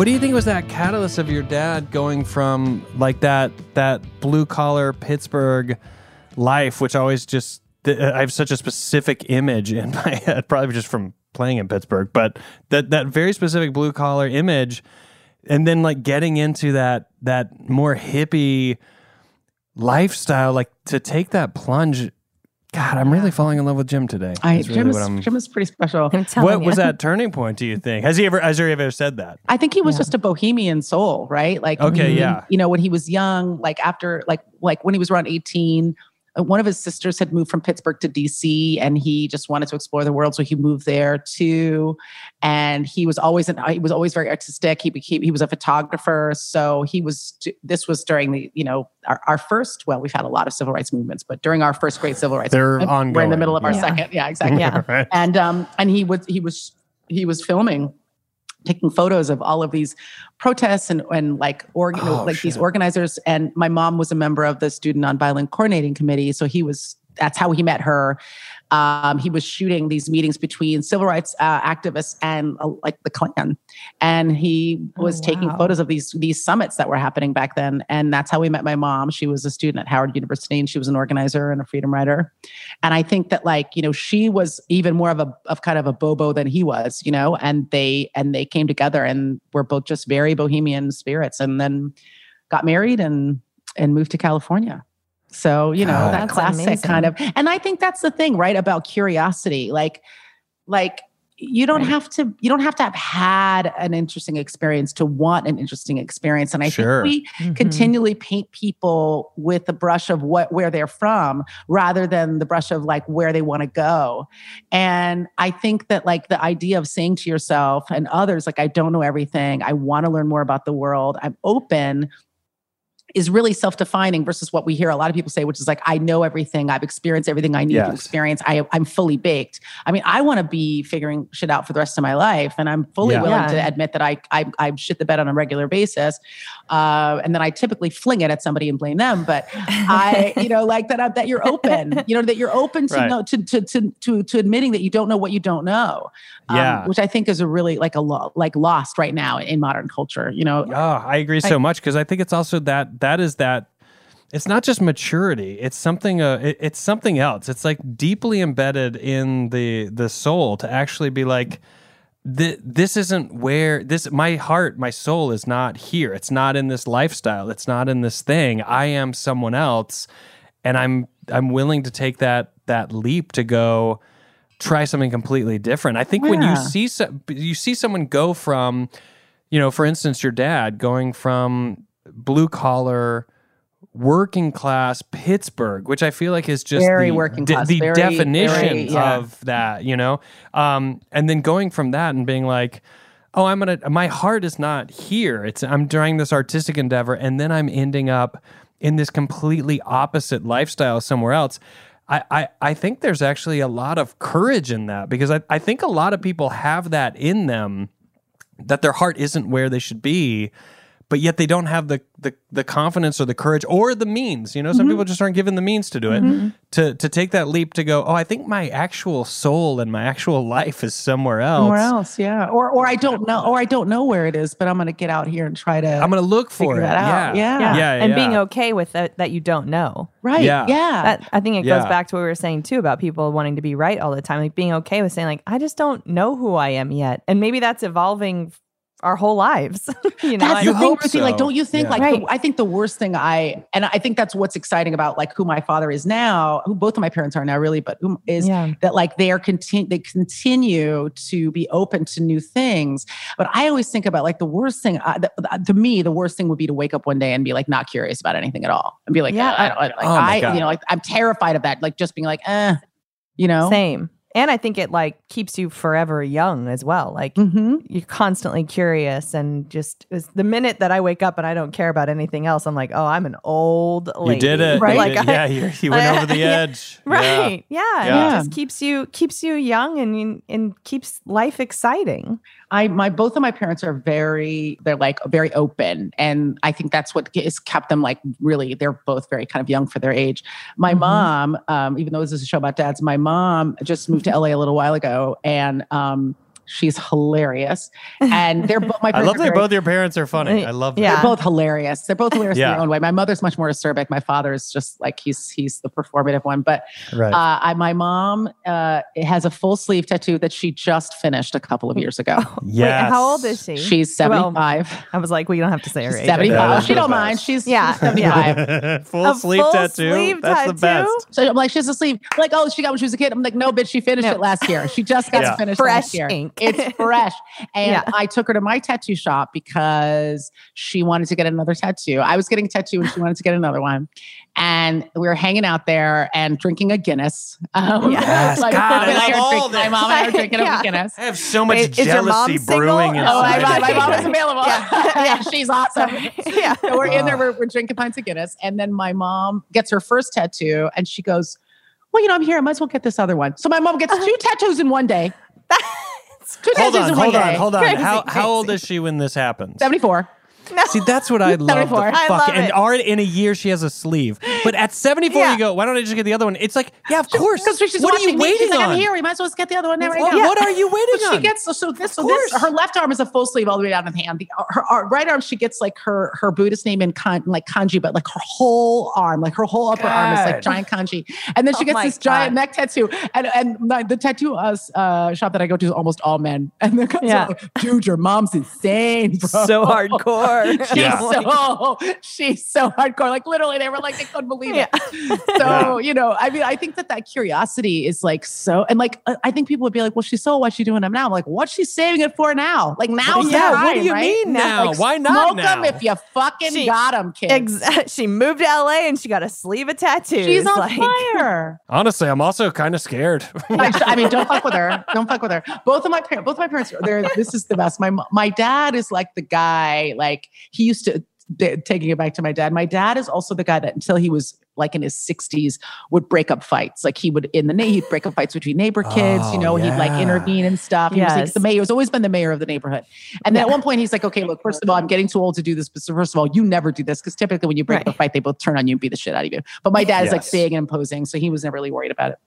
What do you think was that catalyst of your dad going from like that that blue collar Pittsburgh life, which always just I have such a specific image in my head, probably just from playing in Pittsburgh, but that that very specific blue collar image, and then like getting into that that more hippie lifestyle, like to take that plunge. God, I'm really falling in love with Jim today. I, really Jim, is, Jim is pretty special. What you. was that turning point? Do you think has he ever has he ever said that? I think he was Yeah. just a bohemian soul, right? Like, Okay, he- yeah. You know, when he was young, like after, like, like when he was around 18, uh, one of his sisters had moved from Pittsburgh to DC and he just wanted to explore the world. So he moved there too. And he was always, an, he was always very artistic. He became, he was a photographer. So he was, this was during the, you know, our, our first, well, we've had a lot of civil rights movements, but during our first great civil rights, They're movement, we're in the middle of our yeah. second. Yeah, exactly Yeah. Right. and um and he was he was he was filming taking photos of all of these protests and and like org- you know, Oh, like these organizers. And my mom was a member of the student nonviolent coordinating committee so he was that's how he met her um, he was shooting these meetings between civil rights uh, activists and uh, like the Klan, and he was Oh, taking photos of these these summits that were happening back then. And that's how we met my mom. She was a student at Howard University, and she was an organizer and a freedom rider. And I think that like you know she was even more of a of kind of a bobo than he was, you know. And they and they came together and were both just very bohemian spirits, and then got married and and moved to California. So, you know, God. that classic amazing. kind of and I think that's the thing, right? About curiosity. Like, like you don't Right. have to you don't have to have had an interesting experience to want an interesting experience. And I Sure. think we Mhm. continually paint people with the brush of what where they're from rather than the brush of like where they want to go and i think that like the idea of saying to yourself and others like i don't know everything i want to learn more about the world i'm open is really self-defining versus what we hear a lot of people say which is like i know everything i've experienced everything i need to experience I, i'm fully baked i mean i want to be figuring shit out for the rest of my life and i'm fully Yeah. willing Yeah. to admit that I, I i shit the bed on a regular basis uh, and then i typically fling it at somebody and blame them but i you know like that that you're open you know that you're open to Right. know to, to to to to admitting that you don't know what you don't know um, Yeah. which i think is a really like a lo- like lost right now in modern culture you know Oh, I agree so much because I think it's also that that is that it's not just maturity it's something uh, it, it's something else. It's like deeply embedded in the the soul to actually be like this isn't where this my heart my soul is not here. It's not in this lifestyle. It's not in this thing. I am someone else and i'm i'm willing to take that that leap to go try something completely different. I think when you see so, you see someone go from you know for instance your dad going from blue collar working class Pittsburgh, which I feel like is just Very the, working class, the very- definition very, yeah. of that, you know? Um, and then going from that and being like, oh, I'm gonna my heart is not here. It's I'm during this artistic endeavor, and then I'm ending up in this completely opposite lifestyle somewhere else. I, I, I think there's actually a lot of courage in that because I, I think a lot of people have that in them that their heart isn't where they should be, but yet they don't have the the, the confidence or the courage or the means. You know, Mm-hmm. some people just aren't given the means to do it to to take that leap to go. Oh, I think my actual soul and my actual life is somewhere else. somewhere else yeah or or i don't know or i don't know where it is but i'm gonna get out here and try to I'm gonna look for it. that out. Yeah, Yeah. yeah, and being okay with that, that you don't know. right Yeah. yeah, That I think it Yeah. goes back to what we were saying too about people wanting to be right all the time, like being okay with saying like I just don't know who I am yet, and maybe that's evolving our whole lives. you know, That's I- You the thing, hope Ruthie, Like, don't you think? Yeah. Like, Right. the, I think the worst thing I, and I think that's what's exciting about like who my father is now, who both of my parents are now, really, but who is Yeah. that like they are continue, they continue to be open to new things. But I always think about like the worst thing uh, th- th- to me, the worst thing would be to wake up one day and be like not curious about anything at all, and be like, Yeah, yeah, I, don't, I, like, Oh I you know, like I'm terrified of that, like just being like, eh, you know, same. And I think it like keeps you forever young as well. Like hmm you're constantly curious and just is the minute that I wake up and I don't care about anything else, I'm like, oh, I'm an old lady. You did it. Right. You Like, did- I- yeah, you, you went over the Yeah. edge. Yeah. Right. Yeah. and Yeah. It just keeps you keeps you young and and keeps life exciting. I my both of my parents are very they're like very open and I think that's what has kept them like really they're both very kind of young for their age. My Mhm. mom, um, even though this is a show about dads, my mom just moved to LA a little while ago and um, She's hilarious, and they're both. My parents. I love that very- both your parents are funny. I love that. Yeah. They're both hilarious. They're both hilarious in their own way. My mother's much more acerbic. My father is just like he's he's the performative one. But Right. uh, I, my mom uh, has a full sleeve tattoo that she just finished a couple of years ago. yes. Wait, how old is she? She's Well, 75. I was like, we don't have to say her age. 75. That Oh, is she don't best. mind. She's Yeah, she's 75. full A sleeve full tattoo. sleeve That's the best. So I'm like, she has a sleeve. Like, oh, she got when she was a kid. I'm like, no, bitch, she finished No. it last year. She just got Yeah. to finish Fresh last year. ink. It's fresh. And Yeah. I took her to my tattoo shop because she wanted to get another tattoo. I was getting a tattoo and she wanted to get another one. And we were hanging out there and drinking a Guinness. Um, Yes. like, God, I my love mom all drinking- My mom and I were drinking Yeah. a Guinness. I have so much Wait, is your mom jealousy single? brewing Oh, Oh, my, inside. my, my mom is available. Yeah. yeah, she's awesome. yeah. So we're in there, we're, we're drinking pints of Guinness. And then my mom gets her first tattoo and she goes, Well, you know, I'm here. I might as well get this other one. So my mom gets two tattoos in one day. Two Hold on, hold on, hold on. Crazy, how how old is she when this happens? 74. See, that's what I love. The 74. I fuck, love and it. already in a year she has a sleeve. But at 74, Yeah. you go, why don't I just get the other one? It's like, yeah, of course. Because she's what are you me. waiting She's like, on? I'm here. We might as well just get the other one now right What, now. what are you waiting But on? she gets so, so this so this her left arm is a full sleeve all the way down to the hand. The, her, her right arm she gets like her her Buddhist name in kan, like kanji, but like her whole arm, like her whole upper arm is like giant kanji. And then she Oh gets my this giant neck tattoo. And and my, the tattoo uh, uh, shop that I go to is almost all men. And the guys Yeah. are like, dude, your mom's insane, bro. So hardcore. She's Yeah. so she's so hardcore. Like literally, they were like they couldn't believe it. Yeah. So you know, I mean, I think that that curiosity is like so, and like uh, I think people would be like, "Well, she's so what's she doing them now?" I'm like, what's she saving it for now? Like now's the yeah, time, what do you right? mean now? Like, Why not smoke now? them if you fucking She- got them, kids. Ex- she moved to LA and she got a sleeve of tattoos. She's on like, fire. Honestly, I'm also kind of scared. I, I mean, don't fuck with her. Don't fuck with her. Both of my parents, both of my parents, they're, this is the best. My my dad is like the guy, like he used to. d- Taking it back to my dad, my dad is also the guy that until he was like in his 60s would break up fights. Like he would in the na- he'd break up fights between neighbor kids. Oh, you know, he'd like intervene and stuff. He was like the mayor. He's always been the mayor of the neighborhood. And then at one point he's like, okay, look, first of all, I'm getting too old to do this. But so first of all, you never do this because typically when you break up a fight, they both turn on you and beat the shit out of you. But my dad is like Yes. big and imposing, so he was never really worried about it.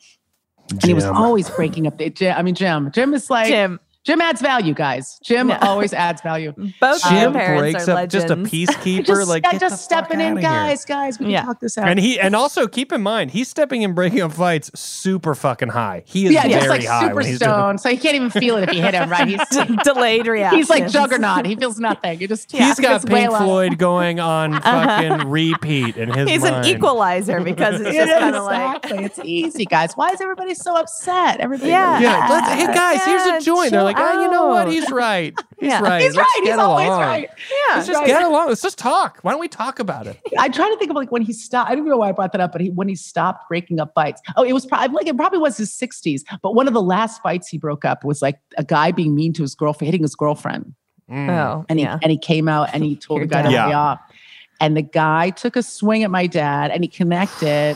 And he was always breaking up the Jim. I mean, Jim. Jim is like Jim, Jim, adds value, guys. Jim Yeah. always adds value. both of your Jim parents breaks are up just a peacekeeper. Just, like yeah, get just the fuck stepping in, outta here. guys. Guys, we can Yeah. talk this out. And he and also keep in mind he's stepping and breaking up fights super fucking high. He is yeah, very yeah, like high super when he's doing stoned, so he can't even feel it if you hit him. Right? He's delayed reaction. he's like Juggernaut. He feels nothing. You just He's got Pink on. Floyd going on uh-huh. fucking repeat in his He's mind. an equalizer because it's just kind of like it's easy, guys. Why is everybody so upset? Everybody, Yeah. Yeah, hey guys, here's a joint. They're chill like, oh, you know what? He's right. He's Yeah. right. he's Let's right. He's get always along. right. yeah. Let's just Right. get along. Let's just talk. Why don't we talk about it? I try to think of like when he stopped. I don't know why I brought that up, but he, when he stopped breaking up fights. Oh, it was probably like it probably was his 60s. But one of the last fights he broke up was like a guy being mean to his girlfriend, hitting his girlfriend, Mm. Oh, and he yeah. and he came out and he told the guy to dad. lay off. And the guy took a swing at my dad, and he connected.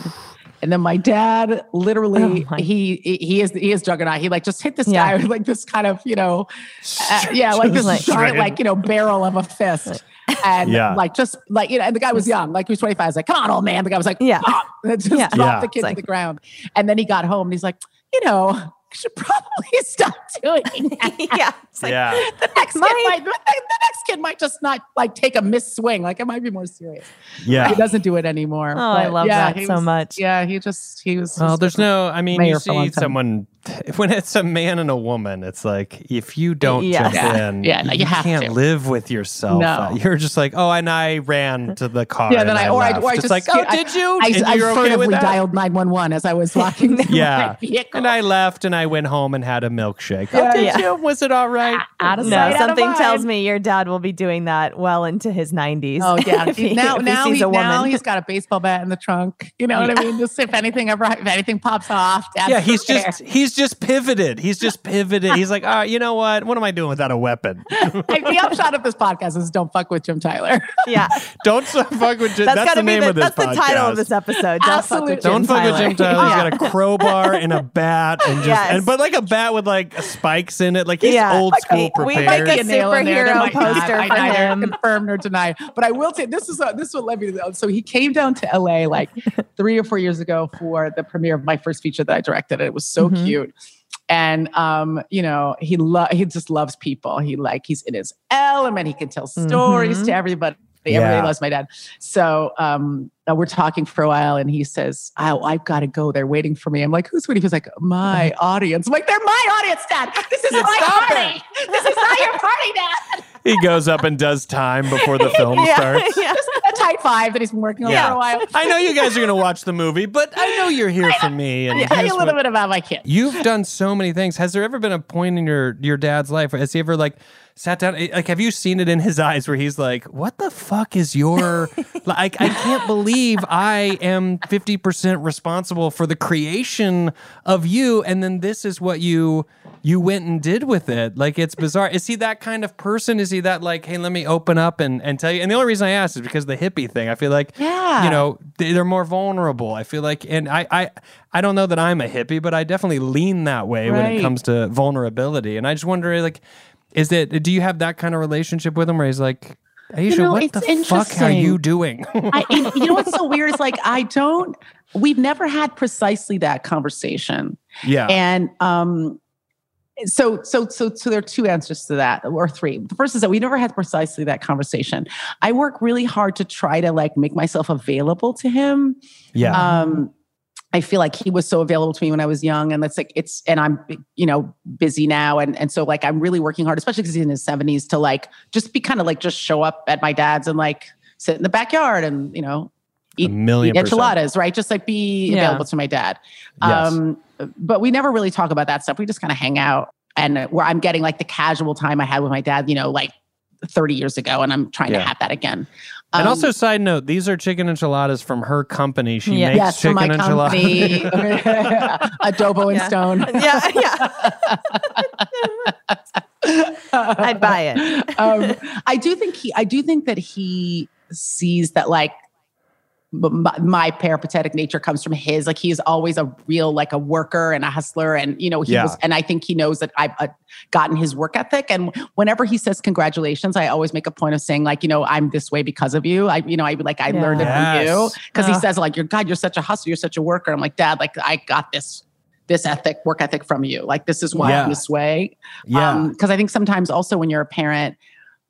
And then my dad literally Oh my- he he is he is juggernaut. He like just hit this Yeah. guy with like this kind of you know uh, yeah like this Like- giant like you know barrel of a fist. And Yeah. like just like you know, and the guy was young, like he was 25. I was like, come on, old man. The guy was like, Yeah. "Pop," and just Yeah. dropped Yeah. the kid It's to like- the ground. And then he got home and he's like, you know, I should probably stop doing that. yeah. It's like, yeah. The next kid might the, the next kid might just not like take a missed swing. Like it might be more serious. Yeah. He doesn't do it anymore. Oh, I love yeah, that so was- much. Yeah, he just he was Well, there's no. I mean, mayor you for see someone when it's a man and a woman. It's like if you don't Yes. jump Yeah. in, Yeah, no, you have can't to. live with yourself. No. Uh, You're just like, oh, and I ran to the car. Yeah, and then I- I or I- or I It's just like, skid- oh, did you? I, and I you're okay furtively with that? dialed 911 as I was walking to Yeah. my vehicle. And I left and I went home and had a milkshake. Yeah. oh, did Yeah. you? Was it all right? out of No, sight, out of something tells me your dad will be doing that well into his 90s. Oh yeah. if he, now if he now, sees he, a woman. now he's got a baseball bat in the trunk. You know what I mean? Just if anything ever if anything pops off. Yeah, he's just he's just pivoted. He's just pivoted. He's like, oh, you know what? What am I doing without a weapon? Like, the upshot of this podcast is don't fuck with Jim Tyler. yeah, Don't fuck with Jim. that's, That's, the name the, of this that's the title of this episode. Don't fuck with Absolutely. Jim Don't fuck with Jim Tyler. Yeah. He's got a crowbar and a bat and just Yes. and but like a bat with like spikes in it. Like he's Yeah. old Like school we- we prepared. like a Be there. There superhero might not. poster I for him. confirm nor deny. But I will say this is this is what led me to that. So he came down to LA like three or four years ago for the premiere of my first feature that I directed. And it was so Mhm. cute. Cute. And um, you know, he lo- he just loves people. He like he's in his element. He can tell stories Mhm. to everybody. Yeah. Everybody loves my dad. So um, uh, we're talking for a while, and he says, oh, "I've got to go. They're waiting for me." I'm like, "Who's waiting?" He's like, "My audience." I'm like, "They're my audience, Dad. This is Yeah, my party. This is not your party, Dad." He goes up and does time before the film yeah, starts. yeah. Just a tight five that he's been working on Yeah. for a while. I know you guys are going to watch the movie, but I know you're here for me. And Tell here's you a little what- bit about my kid. You've done so many things. Has there ever been a point in your your dad's life? Has he ever like sat down? Eh, like, have you seen it in his eyes where he's like, "What the fuck is your like? I can't believe I am fifty percent responsible for the creation of you, and then this is what you." You went and did with it. Like it's bizarre. Is he that kind of person? Is he that like, hey, let me open up and, and tell you? And the only reason I asked is because the hippie thing. I feel like Yeah. you know, they- they're more vulnerable. I feel like, and I, I, I don't know that I'm a hippie, but I definitely lean that way when it comes to vulnerability. And I just wonder, like, is that? Do you have that kind of relationship with him, where he's like, Aisha, know, what the fuck are you doing? I, you know what's so weird is like I don't. We've never had precisely that conversation, yeah, and um, so so so so there are two answers to that, or three. The first is that we never had precisely that conversation. I work really hard to try to like make myself available to him. yeah, Um, I feel like he was so available to me when I was young, and that's like it's. And I'm, you know, busy now, and and so like I'm really working hard, especially because he's in his 70s, to like just be kind of like just show up at my dad's and like sit in the backyard and you know eat, million eat percent. enchiladas, right? Just like be Yeah. available to my dad. Yes. Um, but we never really talk about that stuff. We just kind of hang out, and where I'm getting like the casual time I had with my dad, you know, like 30 years ago, and I'm trying Yeah. to have that again. And Um, also, side note, these are chicken enchiladas from her company. She Yeah. makes yes, from chicken my enchiladas. company, adobo and stone. yeah, yeah. I'd buy it. um, I do think he. I do think that he sees that like m- my, my peripatetic nature comes from his. Like he's always a real like a worker and a hustler, and you know he Yeah. was. And I think he knows that I've uh, gotten his work ethic. And whenever he says congratulations, I always make a point of saying like you know I'm this way because of you. I you know I like I Yeah. learned it from you Yes. because he says like you're God, you're such a hustler, you're such a worker. I'm like Dad, like I got this. This ethic, work ethic from you. Like, this is why Yeah. I'm this way Yeah, because I think sometimes also when you're a parent,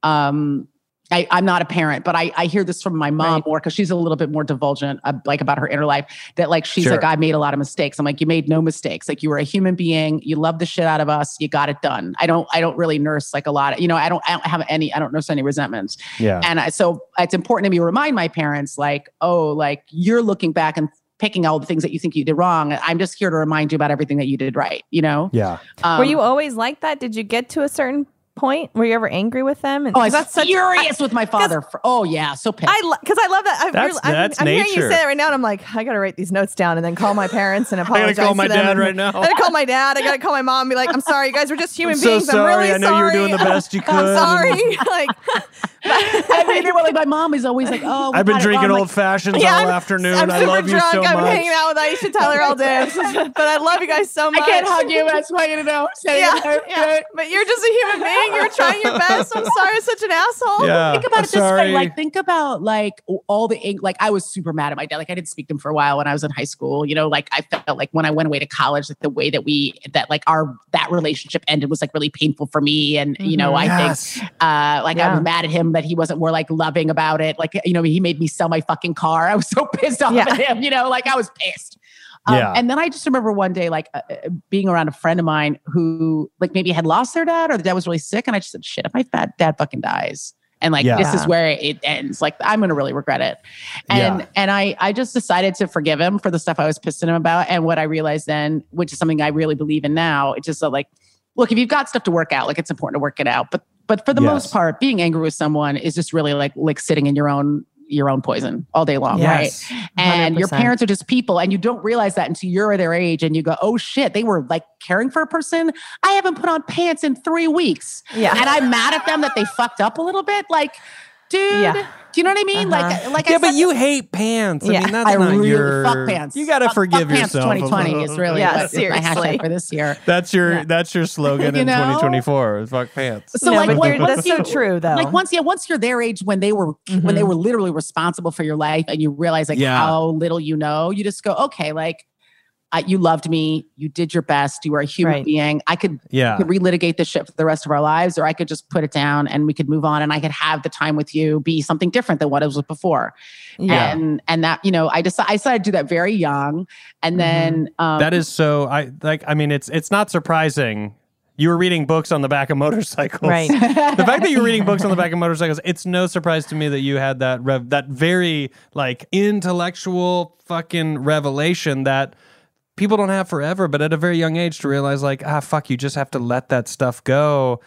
um, I, I'm not a parent, but I, I hear this from my mom Right. more because she's a little bit more divulgent, uh, like about her inner life. That like she's Sure. like, I made a lot of mistakes. I'm like, you made no mistakes. Like you were a human being. You love the shit out of us. You got it done. I don't I don't really nurse like a lot of you know I don't I don't have any I don't nurse any resentments. yeah, And I, so it's important to me remind my parents like, oh, like you're looking back and picking all the things that you think you did wrong. I'm just here to remind you about everything that you did right. You know. yeah. Um, Were you always like that? Did you get to a certain point? Were you ever angry with them? And Oh, I was 'cause that's such- furious with my father. For, oh yeah, so pissed. I because I love that. I'm, That's- I'm, that's I'm hearing you say that right now, and I'm like, I gotta write these notes down and then call my parents and apologize. I apologize. gotta call my dad and- right now. I gotta call my dad. I gotta call my mom. And be like, I'm sorry, you guys were just human I'm so beings. sorry. I'm really I know you were doing the sorry. best you could. I'm sorry. like, I mean, they were like, my mom is always like, oh, I've been drinking wrong. old fashions Yeah, all I'm- afternoon. I'm I super love you drunk. so I'm much. hanging out with Aisha Tyler all day, but I love you guys so much. I can't hug you. That's why you know. Say Yeah, it. yeah, but you're just a human being. You're trying your best. I'm sorry, I'm such an asshole. Yeah, Think about I'm it this sorry. way. Like, think about like all the ang- like. I was super mad at my dad. Like, I didn't speak to him for a while when I was in high school. You know, like I felt like when I went away to college, like the way that we that like our that relationship ended was like really painful for me. And you know, Mhm. I think. Uh, like I was mad at him that he wasn't more like loving about it. Like, you know, he made me sell my fucking car. I was so pissed off Yeah. at him, you know, like I was pissed. Um, Yeah. And then I just remember one day, like uh, uh, being around a friend of mine who like maybe had lost their dad or the dad was really sick. And I just said, shit, if my fat dad fucking dies. And like Yeah. this is where it ends. Like I'm gonna really regret it. And Yeah. and I I just decided to forgive him for the stuff I was pissing him about. And what I realized then, which is something I really believe in now, it's just that, like, look, if you've got stuff to work out, like it's important to work it out. But but for the Yes. most part, being angry with someone is just really like like sitting in your own your own poison all day long, right? And your 100%. parents are just people, and you don't realize that until you're their age, and you go, "Oh shit, they were like caring for a person. I haven't put on pants in three weeks, Yeah. and I'm mad at them that they fucked up a little bit." Like, dude, Yeah. do you know what I mean? Like, Uh-huh. like I Yeah, but said- you hate pants. I Yeah. mean, that's I not really your fuck pants. You got to Fuck- forgive fuck pants yourself. 2020 is really Yeah, what is my seriously. hashtag for this year. That's your Yeah. that's your slogan You in 2024. Fuck pants. So No, like but when- you're- once that's so you- true though. Like once, yeah, once you're their age, when they were when they Mhm. were literally responsible for your life, and you realize like Yeah. how little you know, you just go, okay, like I, you loved me. You did your best. You were a human Right. being. I could, Yeah. could relitigate this shit for the rest of our lives, or I could just put it down and we could move on and I could have the time with you be something different than what it was before. Yeah. And and that, you know, I decided I decided to do that very young. And then um That is so I like I mean it's it's not surprising. You were reading books on the back of motorcycles. Right. the fact that you were reading books on the back of motorcycles, it's no surprise to me that you had that rev- that very like intellectual fucking revelation that people don't have forever, but at a very young age to realize like, ah fuck, you just have to let that stuff go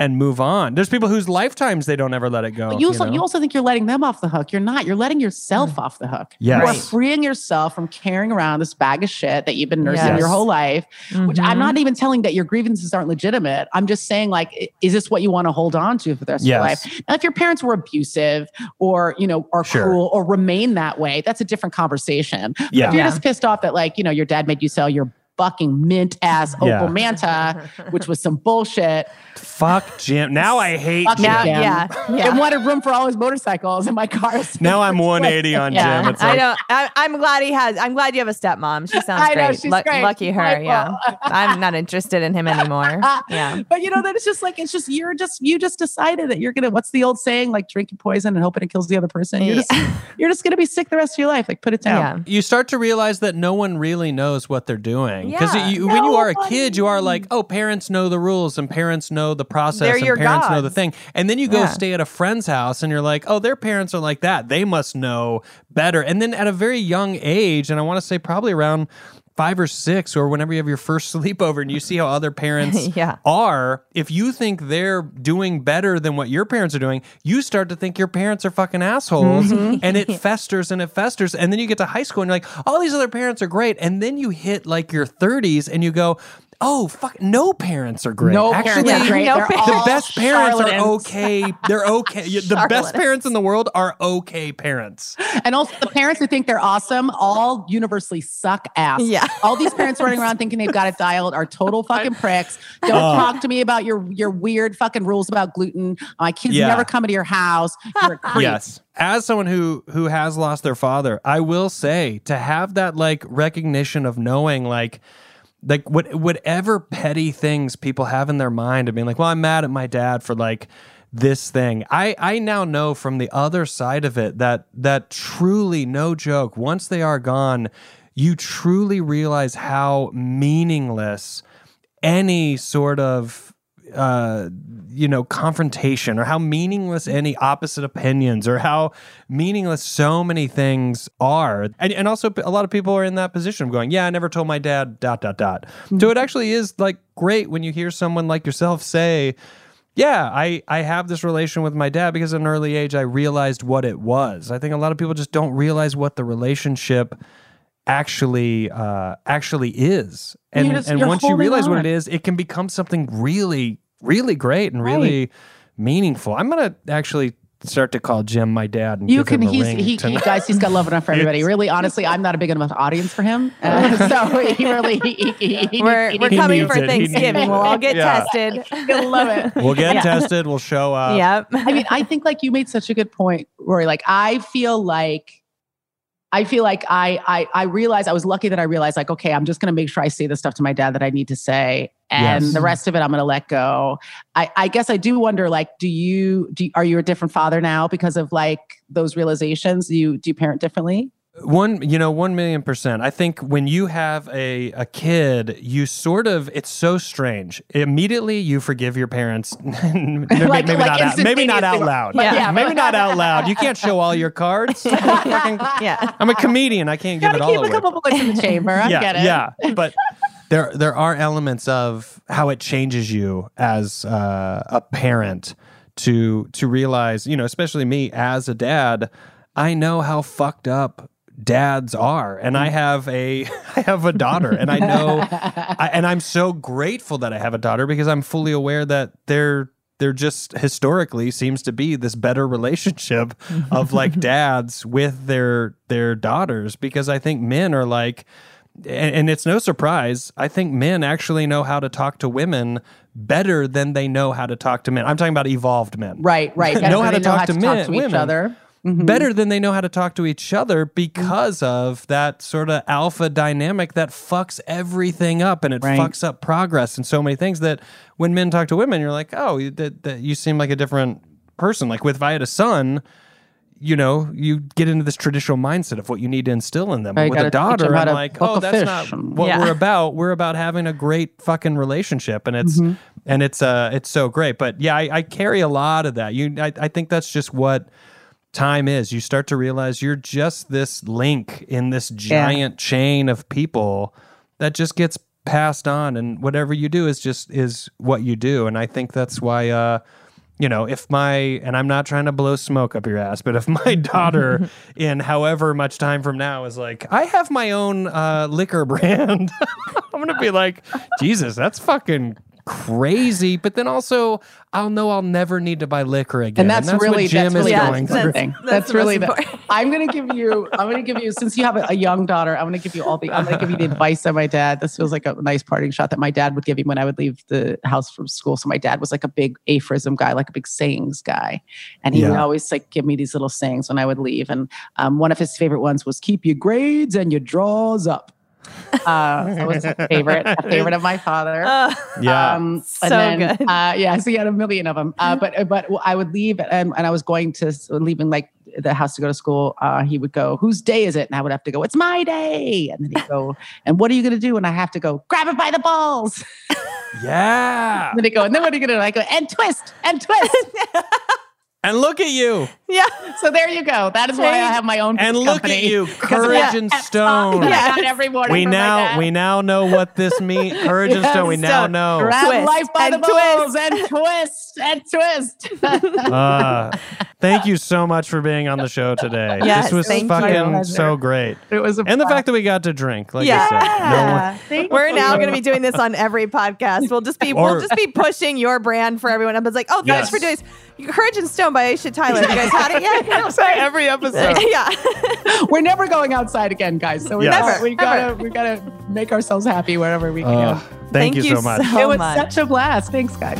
and move on. There's people whose lifetimes they don't ever let it go. But you also, know? you also think you're letting them off the hook. You're not. You're letting yourself off the hook. Yes. You are freeing yourself from carrying around this bag of shit that you've been nursing Yes. your whole life. Which I'm Mhm. not even telling that your grievances aren't legitimate. I'm just saying, like, is this what you want to hold on to for the rest of your life? Now, if your parents were abusive or you know are Sure. cruel or remain that way, that's a different conversation. But Yeah. if you're Yeah. just pissed off that like you know your dad made you sell your fucking mint ass Yeah. Opel Manta, which was some bullshit. fuck Jim. Now I hate Fuck Jim. Now, yeah, yeah. and wanted room for all his motorcycles and my cars. Now I'm 180 on Yeah, Jim. It's I like, don't. I, I'm glad he has. I'm glad you have a stepmom. She sounds I know, great. she's Lu- great. Lucky She's her. delightful. Yeah, I'm not interested in him anymore. Yeah, But you know that it's just like it's just you're just you just decided that you're gonna what's the old saying like drinking poison and hoping it kills the other person. You're just you're just gonna be sick the rest of your life. Like put it down. yeah. you start to realize that no one really knows what they're doing because Yeah. you, when you are a kid you are like oh parents know the rules and parents know the process They're and parents know the thing. And then you go Yeah. stay at a friend's house and you're like oh their parents are like that. They must know better. And then at a very young age and i want to say probably around five or six or whenever you have your first sleepover and you see how other parents Yeah. are if you think they're doing better than what your parents are doing you start to think your parents are fucking assholes Mm-hmm. and it festers and it festers and then you get to high school and you're like all these other parents are great and then you hit like your 30s and you go oh fuck no parents are great No actually parents are great. no They're parents- the best parents are okay they're okay the best parents in the world are okay parents And also the parents who think they're awesome all universally suck ass. Yeah. All these parents running around thinking they've got it dialed are total fucking pricks. Don't Oh. talk to me about your your weird fucking rules about gluten. My kids Yeah. never come into your house. You're a creep. Yes. As someone who who has lost their father, I will say to have that like recognition of knowing like like what whatever petty things people have in their mind of being like, well, I'm mad at my dad for like this thing. I I now know from the other side of it that that truly no joke, once they are gone, you truly realize how meaningless any sort of uh you know confrontation or how meaningless any opposite opinions or how meaningless so many things are. And, and also a lot of people are in that position of going yeah i never told my dad dot dot dot. So it actually is like great when you hear someone like yourself say yeah i i have this relation with my dad because at an early age i realized what it was. I think a lot of people just don't realize what the relationship actually uh actually is. And and once you realize what it is it can become something really really great and really meaningful i'm gonna actually start to call jim my dad and You give can. him a He's ring he, he tonight. guys. He's got love enough for everybody. Really, honestly, I'm not a big enough audience for him. Uh, so he really. He, he, he, We're he we're needs- coming for it. Thanksgiving. We'll all get Yeah. tested. He'll love it. we'll get Yeah. tested we'll show up yep. I mean, I think like you made such a good point, Rory. Like I feel like I feel like I I I realized I was lucky that I realized like, okay, I'm just gonna make sure I say the stuff to my dad that I need to say. And Yes. the rest of it I'm gonna let go. I, I guess I do wonder, like, do you do you- are you a different father now because of like those realizations? Do you do you parent differently? One, you know, one million percent. I think when you have a a kid, you sort of it's so strange. Immediately, you forgive your parents. maybe, Like- maybe like not out, maybe not out loud. But yeah, maybe not out loud. You can't show all your cards. Yeah. I'm a comedian. I can't give it all keep away. a couple bullets in the chamber. I yeah, get it. yeah. But there there are elements of how it changes you as uh, a parent to to realize, you know, especially me as a dad, I know how fucked up dads are and i have a i have a daughter and i know I, and i'm so grateful that i have a daughter because i'm fully aware that there there just historically seems to be this better relationship of like dads with their their daughters because i think men are like and, and it's no surprise. I think men actually know how to talk to women better than they know how to talk to men. I'm talking about evolved men. Right, right. Know how to talk to men- to each women. other. Mhm. better than they know how to talk to each other because of that sort of alpha dynamic that fucks everything up and it Right. fucks up progress and so many things that when men talk to women, you're like, oh, you- that, that you seem like a different person. Like with if I had a son, you know, you get into this traditional mindset of what you need to instill in them. With a daughter, I'm like, oh, that's fish not what Yeah. we're about. We're about having a great fucking relationship, and it's and it's uh it's so great. But yeah, I, I carry a lot of that. You, I, I think that's just what time is. You start to realize you're just this link in this giant chain of people that just gets passed on, and whatever you do is just is what you do. And I think that's why. uh you know, if my, and I'm not trying to blow smoke up your ass, but if my daughter in however much time from now is like, I have my own uh, liquor brand, I'm going to be like, Jesus, that's fucking crazy. But then also, I'll know I'll never need to buy liquor again. and that's, really what Jim that's really is Yeah, going the through. important. That's That's, really the, important. I'm gonna give you. I'm gonna give you since you have a, a young daughter. I'm gonna give you all the. I'm gonna give you the advice of my dad. This feels like a nice parting shot that my dad would give me when I would leave the house from school. So my dad was like a big aphorism guy, like a big sayings guy, and he would always like give me these little sayings when I would leave. And um, one of his favorite ones was "Keep your grades and your draws up." Uh, that was a favorite, a favorite of my father. Uh, Yeah. Um, So and then, good. Uh, yeah, so he had a million of them. Uh, but but I would leave, and, and I was going to leaving like the house to go to school. Uh, he would go, "Whose day is it?" And I would have to go, "It's my day." And then he'd go, "And what are you going to do?" And I have to go, "Grab it by the balls." yeah. And then he go, "And then what are you going to do?" And I go, "And twist, and twist." And look at you. yeah. so there you go. That is why I have my own. And food look company. at you. Courage that and stone. that I Yes. every morning. We now we now know what this means. Courage and stone. We now know. Grab Twist life by the balls and twist and twist. Uh, thank you so much for being on the show today. Yes, this was thank you. fucking so great. it was a And the fact that we got to drink, like Yeah. you said. No one- Thank We're now going to be doing this on every podcast. We'll just be Or- we'll just be pushing your brand for everyone. Everyone's like, oh, thanks Yes. for doing this. Courage and Stone by Aisha Tyler. You guys had it yet? No, sorry. Every episode. yeah. We're never going outside again, guys. So we, Yes. gotta, Never, we gotta we gotta make ourselves happy wherever we Uh, can. thank, you so much. it was much. such a blast. Thanks, guys.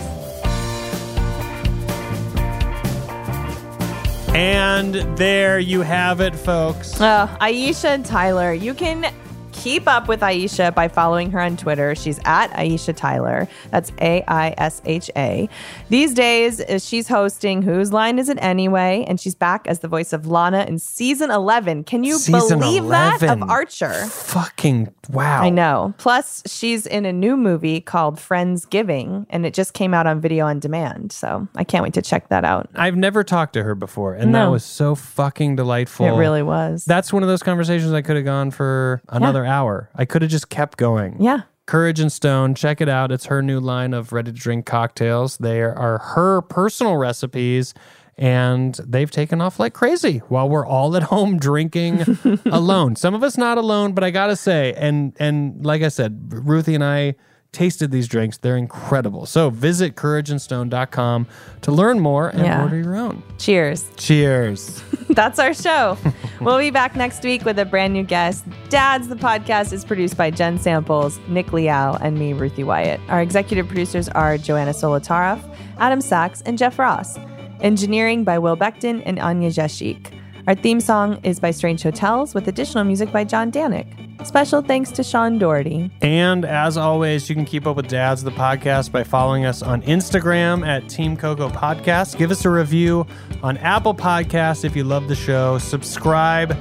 And there you have it, folks. Uh, Aisha and Tyler, you can keep up with Aisha by following her on Twitter. She's at Aisha Tyler. That's A I S H A. These days, uh, she's hosting Whose Line Is It Anyway? And she's back as the voice of Lana in season 11. Can you Season believe that? Of Archer. Fucking wow. I know. Plus, she's in a new movie called Friendsgiving, and it just came out on video on demand. So I can't wait to check that out. I've never talked to her before, and that was so fucking delightful. It really was. That's one of those conversations I could have gone for another hour. I could have just kept going. yeah. Courage and Stone, check it out. It's her new line of ready to drink cocktails. They are her personal recipes, and they've taken off like crazy while we're all at home drinking alone. Some of us not alone, but I gotta say, and and like I said, Ruthie and I tasted these drinks. They're incredible. So visit courageandstone.com to learn more and Yeah. order your own. Cheers. Cheers. That's our show. we'll be back next week with a brand new guest. Dad's the podcast is produced by Jen Samples, Nick Liao, and me, Ruthie Wyatt. Our executive producers are Joanna Solotaroff, Adam Sachs, and Jeff Ross. Engineering by Will Beckton and Anya Jeshik. Our theme song is by Strange Hotels with additional music by John Danick. Special thanks to Sean Doherty. And as always, you can keep up with Dads the podcast by following us on Instagram at Team Coco Podcast. Give us a review on Apple Podcasts if you love the show. Subscribe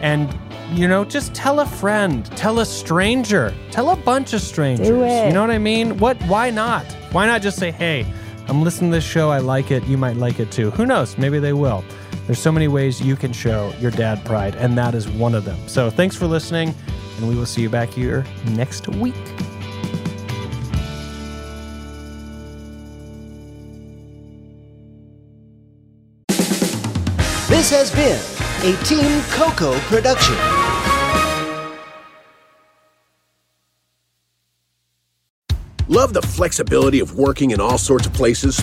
and you know, just tell a friend, tell a stranger, tell a bunch of strangers. Do it. You know what I mean? What why not? Why not just say, "Hey, I'm listening to this show. I like it. You might like it too." Who knows? Maybe they will. There's so many ways you can show your dad pride, and that is one of them. So, thanks for listening, and we will see you back here next week. This has been a Team Coco production. Love the flexibility of working in all sorts of places?